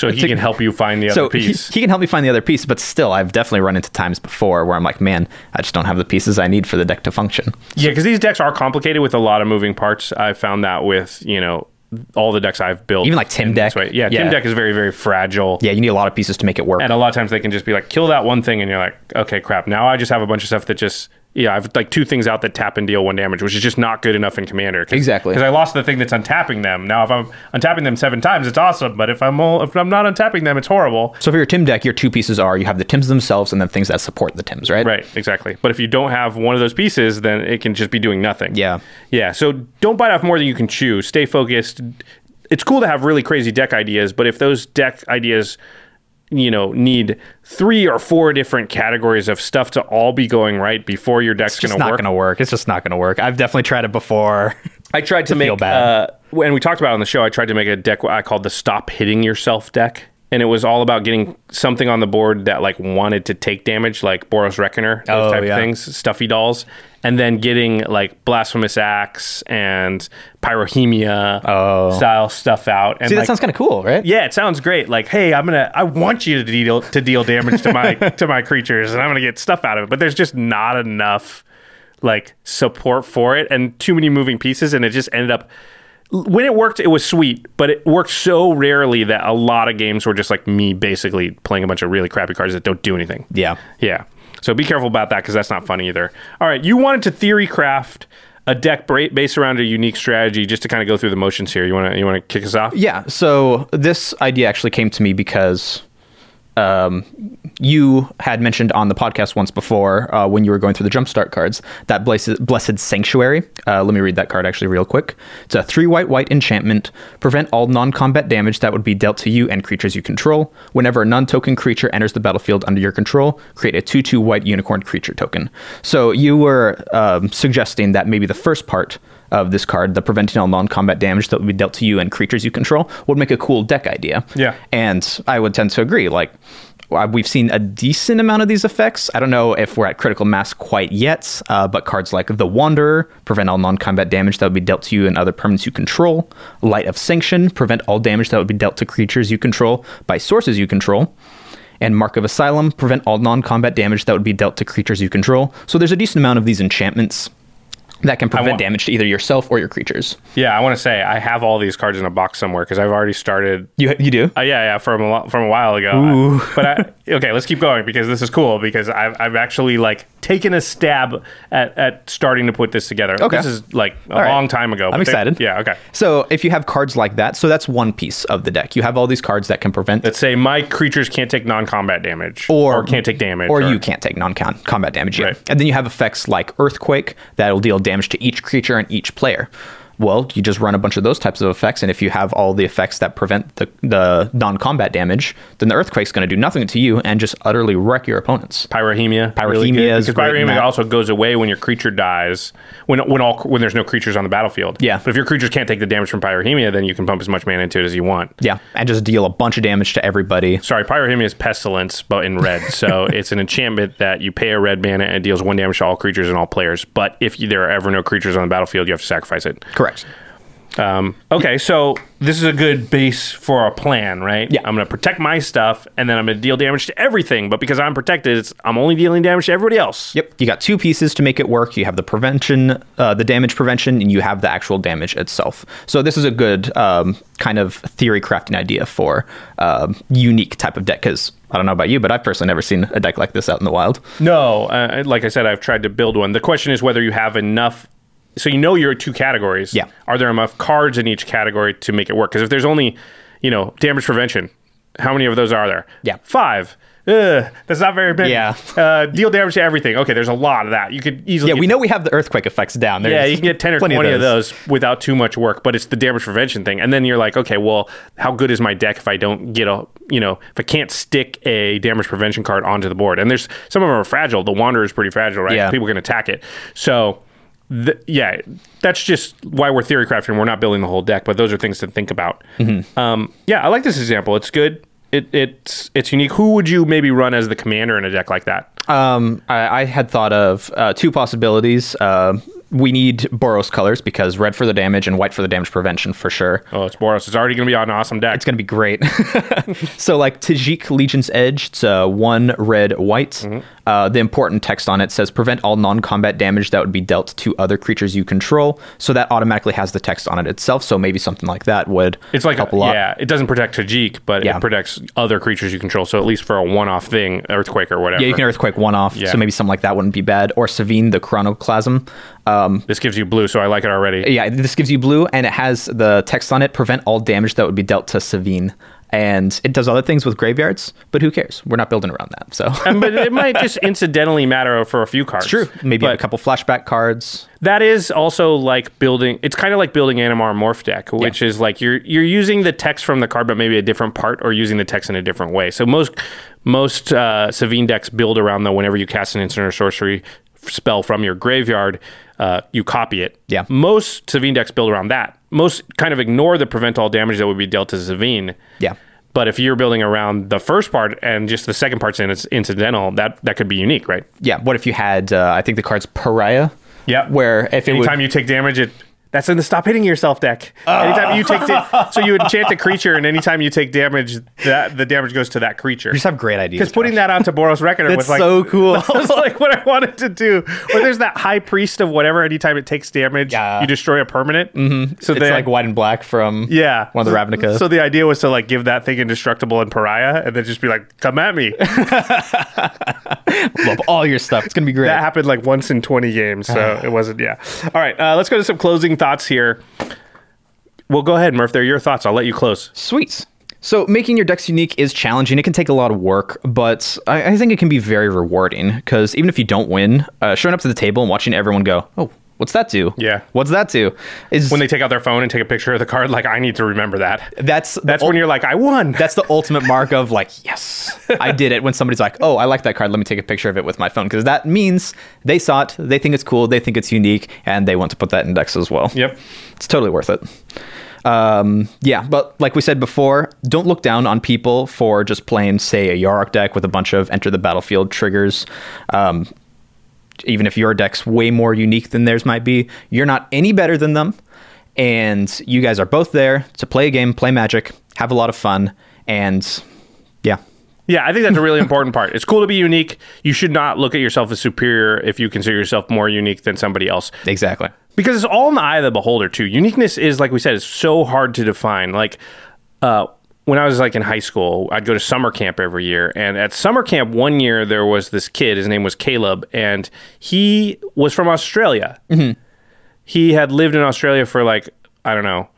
So he To- can help you find the so other he- piece. He, can help me find the other piece, but still, I've definitely run into times before where I'm like, man, I just don't have the pieces I need for the deck to function. yeah, because these decks are complicated with a lot of moving parts. I found that with, you know, all the decks I've built. Even like Tim deck. way. Yeah, Yeah. Tim deck is very, very fragile. Yeah, you need a lot of pieces to make it work. And a lot of times they can just be like, kill that one thing, and you're like, okay, crap. Now I just have a bunch of stuff that just, yeah, I've like two things out that tap and deal one damage, which is just not good enough in Commander. Cause, Exactly. Because I lost the thing that's untapping them. Now if I'm untapping them seven times, it's awesome. But if I'm all, if I'm not untapping them, it's horrible. so for your Tim deck, your two pieces are you have the Tims themselves and then things that support the Tims, right? Right, exactly. But if you don't have one of those pieces, then it can just be doing nothing. Yeah. Yeah. So don't bite off more than you can chew. Stay focused. It's cool to have really crazy deck ideas, but if those deck ideas, you know, need three or four different categories of stuff to all be going right before your deck's It's just going to not work. going to work. It's just not going to work. I've definitely tried it before. I tried to to make bad. uh when we talked about it on the show, I tried to make a deck I called the Stop Hitting Yourself deck. And it was all about getting something on the board that like wanted to take damage, like Boros Reckoner, those Oh, type yeah. of things, stuffy dolls, and then getting like Blasphemous acts and Pyrohemia Oh. style stuff out. And See, that like, sounds kind of cool, right? yeah, it sounds great. Like, hey, I'm gonna, I want you to deal to deal damage to my to my creatures, and I'm gonna get stuff out of it. But there's just not enough like support for it, and too many moving pieces, and it just ended up. When it worked, it was sweet, but it worked so rarely that a lot of games were just like me basically playing a bunch of really crappy cards that don't do anything. Yeah. Yeah. So be careful about that because that's not fun either. All right. You wanted to theory craft a deck based around a unique strategy just to kind of go through the motions here. You want to you want to kick us off? Yeah. So this idea actually came to me because um, you had mentioned on the podcast once before uh, when you were going through the jumpstart cards that blessed, blessed sanctuary. Uh, let me read that card actually real quick. It's a three white white enchantment. Prevent all non-combat damage that would be dealt to you and creatures you control. Whenever a non-token creature enters the battlefield under your control, create a two-two white unicorn creature token. So you were um, suggesting that maybe the first part of this card, the preventing all non-combat damage that would be dealt to you and creatures you control, would make a cool deck idea. Yeah. And I would tend to agree. Like, uh, we've seen a decent amount of these effects. I don't know if we're at critical mass quite yet, uh, but cards like the Wanderer prevent all non-combat damage that would be dealt to you and other permanents you control. Light of Sanction prevent all damage that would be dealt to creatures you control by sources you control. And Mark of Asylum prevent all non-combat damage that would be dealt to creatures you control. So there's a decent amount of these enchantments that can prevent want- damage to either yourself or your creatures. Yeah, I want to say I have all these cards in a box somewhere because I've already started. You you do? Uh, yeah, yeah, from a from a while ago. I- but I, okay, let's keep going because this is cool because I've I've actually like taken a stab at, at starting to put this together. Okay. this is like a All right. long time ago. I'm they- excited. yeah, okay. So if you have cards like that, so that's one piece of the deck. You have all these cards that can prevent Let's say my creatures can't take non-combat damage, or, can't take damage, or, you can't take non-combat damage. Yeah. Right. And then you have effects like Earthquake that will deal damage to each creature and each player. Well, you just run a bunch of those types of effects, and if you have all the effects that prevent the, the non combat damage, then the Earthquake's going to do nothing to you and just utterly wreck your opponents. Pyrohemia good, is because in also goes away when your creature dies. When when all when there's no creatures on the battlefield. Yeah. But if your creatures can't take the damage from pyrohemia, then you can pump as much mana into it as you want. Yeah, and just deal a bunch of damage to everybody. Sorry, pyrohemia is pestilence, but in red. So it's an enchantment that you pay a red mana and it deals one damage to all creatures and all players. But if you, there are ever no creatures on the battlefield, you have to sacrifice it. Correct. Um, okay, so this is a good base for a plan, right? Yeah. I'm going to protect my stuff, and then I'm going to deal damage to everything. But because I'm protected, it's, I'm only dealing damage to everybody else. Yep, you got two pieces to make it work. You have the prevention, uh, the damage prevention, and you have the actual damage itself. So this is a good um, kind of theory crafting idea for um unique type of deck. Because I don't know about you, but I've personally never seen a deck like this out in the wild. No, uh, like I said, I've tried to build one. The question is whether you have enough. So you know you're two categories. Yeah. Are there enough cards in each category to make it work? Because if there's only, you know, damage prevention, how many of those are there? Yeah. Five. Ugh, that's not very many. Yeah. Uh, deal damage to everything. Okay, there's a lot of that. You could easily. Yeah, we know we have the earthquake effects down. Yeah, you can get 10 or plenty 20 of those. without too much work, but it's the damage prevention thing. And then you're like, okay, well, how good is my deck if I don't get a, you know, if I can't stick a damage prevention card onto the board? And there's some of them are fragile. The Wanderer is pretty fragile, right? Yeah. People can attack it. So, th- yeah, that's just why we're theory crafting. We're not building the whole deck, but those are things to think about. Mm-hmm. Um, yeah, I like this example. It's good. It, it's it's unique. Who would you maybe run as the commander in a deck like that? Um, I, I had thought of uh, two possibilities. Uh, we need Boros colors because red for the damage and white for the damage prevention for sure. Oh, it's Boros. It's already going to be an awesome deck. It's going to be great. so, like Tajic Legion's Edge, it's uh, one red, white. Mm-hmm. Uh, the important text on it says prevent all non combat damage that would be dealt to other creatures you control. So, that automatically has the text on it itself. So, maybe something like that would It's like help a, a lot. yeah, it doesn't protect Tajic, but Yeah. it protects other creatures you control. So at least for a one-off thing, earthquake or whatever. Yeah, you can Earthquake one off. Yeah. So, maybe something like that wouldn't be bad. Or Sevinne, the Chronoclasm. Um, This gives you blue, so I like it already. yeah, this gives you blue, and it has the text on it prevent all damage that would be dealt to Sevinne. And it does other things with graveyards, but who cares? We're not building around that. So, but it might just incidentally matter for a few cards. true. Maybe a couple flashback cards. that is also like building. It's kind of like building Animar Morph deck, which is like you're you're using the text from the card, but maybe a different part, or using the text in a different way. So most most uh, Sevinne decks build around though. whenever you cast an instant or sorcery spell from your graveyard, uh, you copy it. Yeah. Most Sevinne decks build around that. Most kind of ignore the prevent all damage that would be dealt to Sevinne. Yeah. But if you're building around the first part and just the second part's in, it's incidental, that that could be unique, right? Yeah. What if you had, uh, I think the card's Pariah? Yeah. Where if it Anytime would, you take damage, it that's in the stop hitting yourself deck. Anytime you take da- so you enchant a creature, and anytime you take damage, that the damage goes to that creature. you just have great ideas. Because putting that onto Boros Reckoner That's was like so cool. That was like what I wanted to do. Or there's that High Priest of whatever. Anytime it takes damage, Yeah. you destroy a permanent. Mm-hmm. So it's then, like white and black from yeah, one of the Ravnica. So the idea was to like give that thing indestructible and pariah, and then just be like, "Come at me." love all your stuff. It's gonna be great. that happened like once in 20 games, so it wasn't. Yeah. All right, uh, let's go to some closing thoughts here. Well, go ahead, Murph. They're your thoughts. I'll let you close. Sweet. So making your decks unique is challenging. It can take a lot of work, but I, I think it can be very rewarding because even if you don't win, uh, showing up to the table and watching everyone go, "Oh, what's that do? Yeah. what's that do?" Is When they take out their phone and take a picture of the card, like I need to remember that. that's That's ul- when you're like, I won. That's the ultimate mark of like, yes, I did it. When somebody's like, oh, I like that card. Let me take a picture of it with my phone. Because that means they saw it, they think it's cool, they think it's unique, and they want to put that in decks as well. Yep. It's totally worth it. Um, yeah, but like we said before, don't look down on people for just playing, say, a Yarok deck with a bunch of enter the battlefield triggers. Um, even if your deck's way more unique than theirs might be, you're not any better than them. And you guys are both there to play a game, play Magic, have a lot of fun, and yeah, Yeah, I think that's a really important part. It's cool to be unique. You should not look at yourself as superior if you consider yourself more unique than somebody else. exactly. because it's all in the eye of the beholder too uniqueness is like we said is so hard to define like uh when I was like in high school, I'd go to summer camp every year. And at summer camp one year, there was this kid. His name was Caleb, and he was from Australia. Mm-hmm. He had lived in Australia for like I don't know,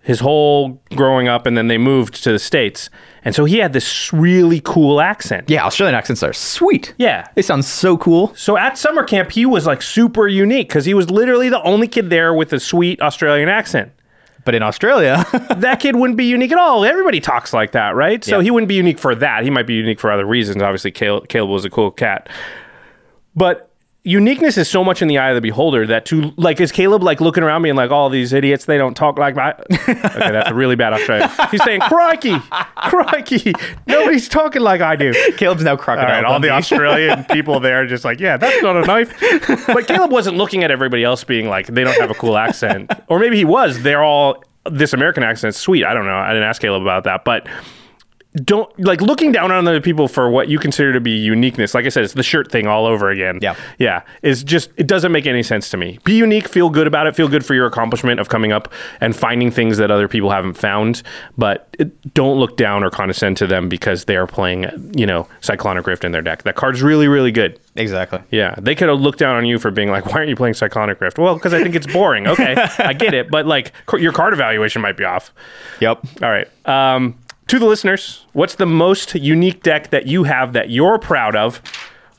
his whole growing up, and then they moved to the states, and so he had this really cool accent. Yeah, Australian accents are sweet. Yeah. They sound so cool. So at summer camp, he was like super unique because he was literally the only kid there with a sweet Australian accent. But in Australia, that kid wouldn't be unique at all. Everybody talks like that, right? So Yeah. he wouldn't be unique for that. He might be unique for other reasons. Obviously, Caleb, Caleb was a cool cat. But uniqueness is so much in the eye of the beholder that to like is Caleb like looking around me and like all these idiots they don't talk like that. okay, that's a really bad Australian. He's saying crikey, crikey, nobody's talking like I do. Caleb's now All crocodile. right, all the Australian people there are just like, yeah, that's not a knife. But Caleb wasn't looking at everybody else being like, they don't have a cool accent. Or maybe he was. They're all, this American accent's sweet. I don't know. I didn't ask Caleb about that. But don't, like, looking down on other people for what you consider to be uniqueness. Like I said, it's the shirt thing all over again. Yeah. Yeah. Is just, it doesn't make any sense to me. Be unique, feel good about it, feel good for your accomplishment of coming up and finding things that other people haven't found. But it, don't look down or condescend to them because they are playing, you know, Cyclonic Rift in their deck. That card's really, really good. Exactly. Yeah, they could have looked down on you for being like, "Why aren't you playing Cyclonic Rift?" Well, because I think it's boring. Okay, I get it, but like your card evaluation might be off. Yep. All right. Um, to the listeners, what's the most unique deck that you have that you're proud of?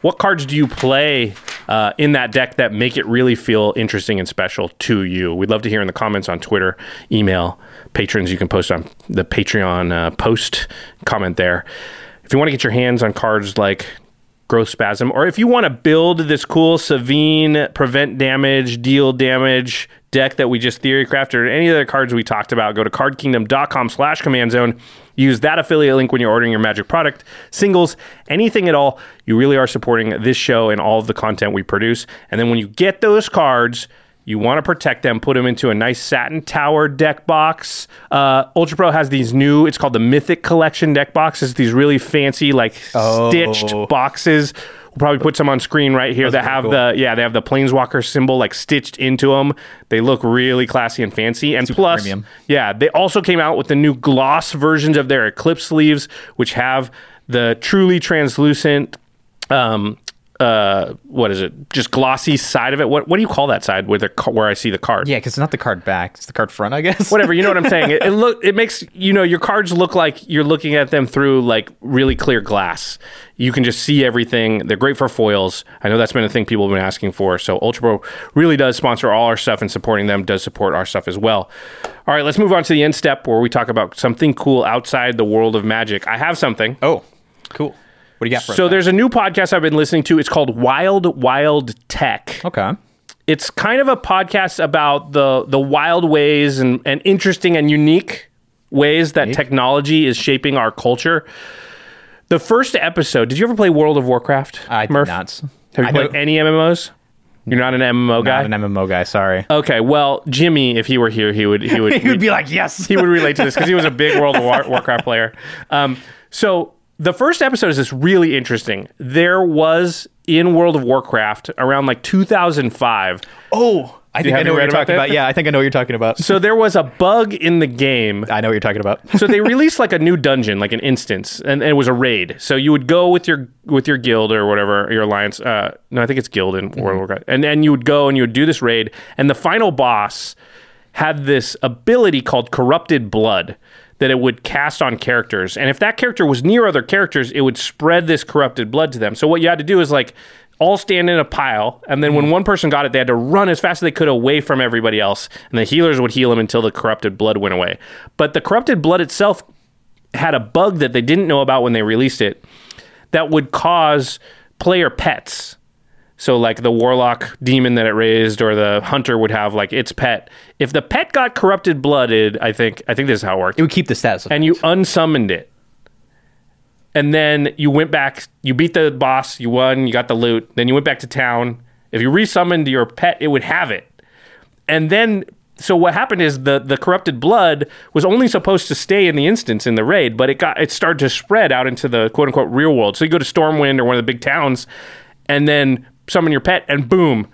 What cards do you play uh, in that deck that make it really feel interesting and special to you? We'd love to hear in the comments on Twitter, email, patrons. You can post on the Patreon uh, post, comment there. If you want to get your hands on cards like growth spasm, or if you want to build this cool Sevinne prevent damage, deal damage deck that we just theory crafted, or any other cards we talked about, go to cardkingdom.com slash command zone. Use that affiliate link when you're ordering your magic product, singles, anything at all. You really are supporting this show and all of the content we produce. And then when you get those cards, you want to protect them, put them into a nice satin tower deck box. Uh, Ultra Pro has these new, it's called the Mythic Collection deck boxes, these really fancy, like stitched Oh. boxes. We'll probably put some on screen right here Those that have cool. the, yeah, they have the Planeswalker symbol like stitched into them. They look really classy and fancy. And plus, premium. yeah, they also came out with the new gloss versions of their Eclipse sleeves, which have the truly translucent um uh what is it? Just glossy side of it? What what do you call that side where the where i see the card? Yeah, because it's not the card back; it's the card front, I guess. whatever you know what i'm saying. It, it look it makes you know your cards look like you're looking at them through like really clear glass. You can just see everything. They're great for foils. I know that's been a thing people have been asking for. So ultra pro really does sponsor all our stuff and supporting them does support our stuff as well. All right let's move on to the end step where we talk about something cool outside the world of magic. I have something. Oh, cool. What do you got for so us? there's a new podcast I've been listening to. It's called Wild Wild Tech. Okay. It's kind of a podcast about the the wild ways and, and interesting and unique ways that technology is shaping our culture. The first episode, did you ever play World of Warcraft? I did Murph? not. Have you I played any MMOs? You're not an MMO guy? Not an MMO guy. Sorry. Okay, well, Jimmy, if he were here, he would he would He would be like, yes. he would relate to this because he was a big World of War- Warcraft player. Um, so the first episode is this really interesting. There was in World of Warcraft around like 2005. Oh, I think I know what you're about talking that? about. Yeah, I think I know what you're talking about. So there was a bug in the game. I know what you're talking about. So they released like a new dungeon, like an instance, and, and it was a raid. So you would go with your with your guild or whatever your alliance. Uh, no, I think it's guild in World of Warcraft, and and you would go and you would do this raid, and the final boss had this ability called corrupted blood that it would cast on characters, and if that character was near other characters, it would spread this corrupted blood to them. So what you had to do is like all stand in a pile, and then when mm-hmm. one person got it, they had to run as fast as they could away from everybody else, and the healers would heal them until the corrupted blood went away. But the corrupted blood itself had a bug that they didn't know about when they released it that would cause player pets. So like the warlock demon that it raised or the hunter would have like its pet. If the pet got corrupted blooded, I think I think this is how it worked. It would keep the status. and you unsummoned it. And then you went back, you beat the boss, you won, you got the loot, then you went back to town. If you resummoned your pet, it would have it. And then so what happened is the the corrupted blood was only supposed to stay in the instance in the raid, but it got it started to spread out into the quote unquote real world. So you go to Stormwind or one of the big towns, and then summon your pet, and boom,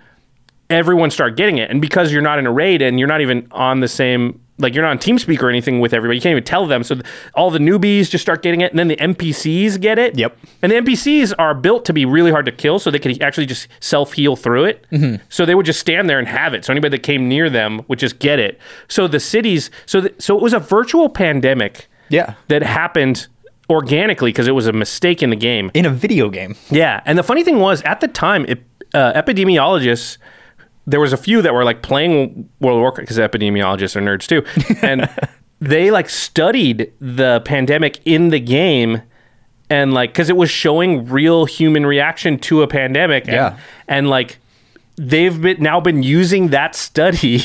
everyone start getting it. And because you're not in a raid and you're not even on the same like you're not on TeamSpeak or anything with everybody. You can't even tell them. So th- all the newbies just start getting it, and then the NPCs get it. Yep. And the NPCs are built to be really hard to kill, so they could actually just self heal through it. Mm-hmm. So they would just stand there and have it. So anybody that came near them would just get it. So the cities, so th- so it was a virtual pandemic. Yeah. That happened organically because it was a mistake in the game. In a video game. Yeah, and the funny thing was at the time, it, uh, epidemiologists. There was a few that were like playing World of Warcraft because epidemiologists are nerds too, and they like studied the pandemic in the game, and like because it was showing real human reaction to a pandemic. and- Yeah. and like they've been now been using that study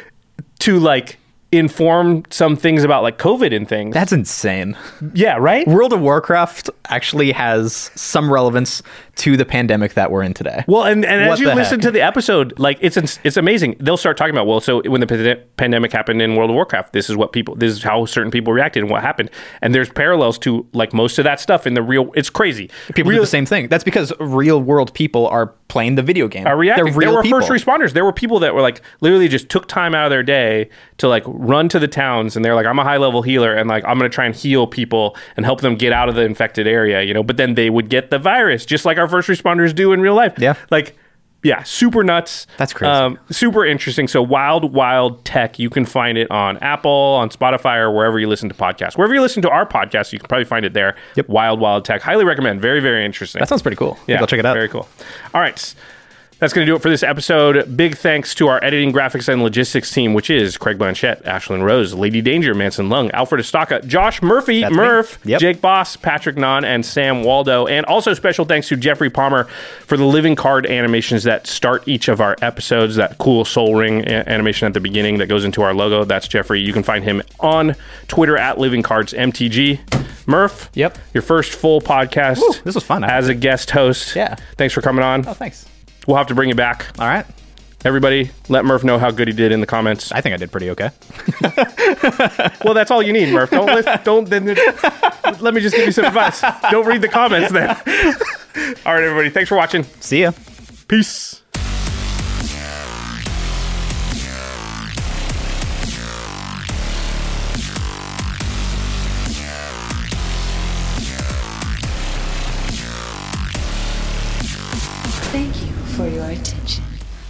to like inform some things about like COVID and things. That's insane. yeah, right. World of Warcraft actually has some relevance to the pandemic that we're in today. Well, and, and What as you listen heck? to the episode, like it's it's amazing. They'll start talking about well, so when the pande- pandemic happened in World of Warcraft, this is what people, this is how certain people reacted and what happened, and there's parallels to like most of that stuff in the real. It's crazy. People real, do the same thing. That's because real world people are playing the video game. Are reacting. They're real there were people. first responders. There were people that were like literally just took time out of their day to like run to the towns, and they're like, I'm a high level healer, and like I'm gonna try and heal people and help them get out of the infected area, you know. But then they would get the virus, just like our first responders do in real life. Yeah. like. Yeah, super nuts. That's crazy. Um, super interesting. So, Wild Wild Tech, you can find it on Apple, on Spotify, or wherever you listen to podcasts. Wherever you listen to our podcast, you can probably find it there. Yep. Wild Wild Tech. Highly recommend. Very, very interesting. That sounds pretty cool. Yeah, Go check it out. Very cool. All right. That's going to do it for this episode. Big thanks to our editing, graphics, and logistics team, which is Craig Blanchett, Ashlyn Rose, Lady Danger, Manson Lung, Alfred Estaka, Josh Murphy, That's. Murph, Yep. Jake Boss, Patrick Nahn, and Sam Waldo. And also special thanks to Jeffrey Palmer for the living card animations that start each of our episodes. That cool Sol Ring animation at the beginning that goes into our logo. That's Jeffrey. You can find him on Twitter at Living Cards MTG. Murph, Yep. your first full podcast Woo, this was fun. as a guest host. Yeah. Thanks for coming on. Oh, thanks. We'll have to bring you back. All right. Everybody, let Murph know how good he did in the comments. I think I did pretty okay. Well, that's all you need, Murph. Don't listen, don't then. Let me just give you some advice. Don't read the comments then. all right, everybody. Thanks for watching. See ya. Peace.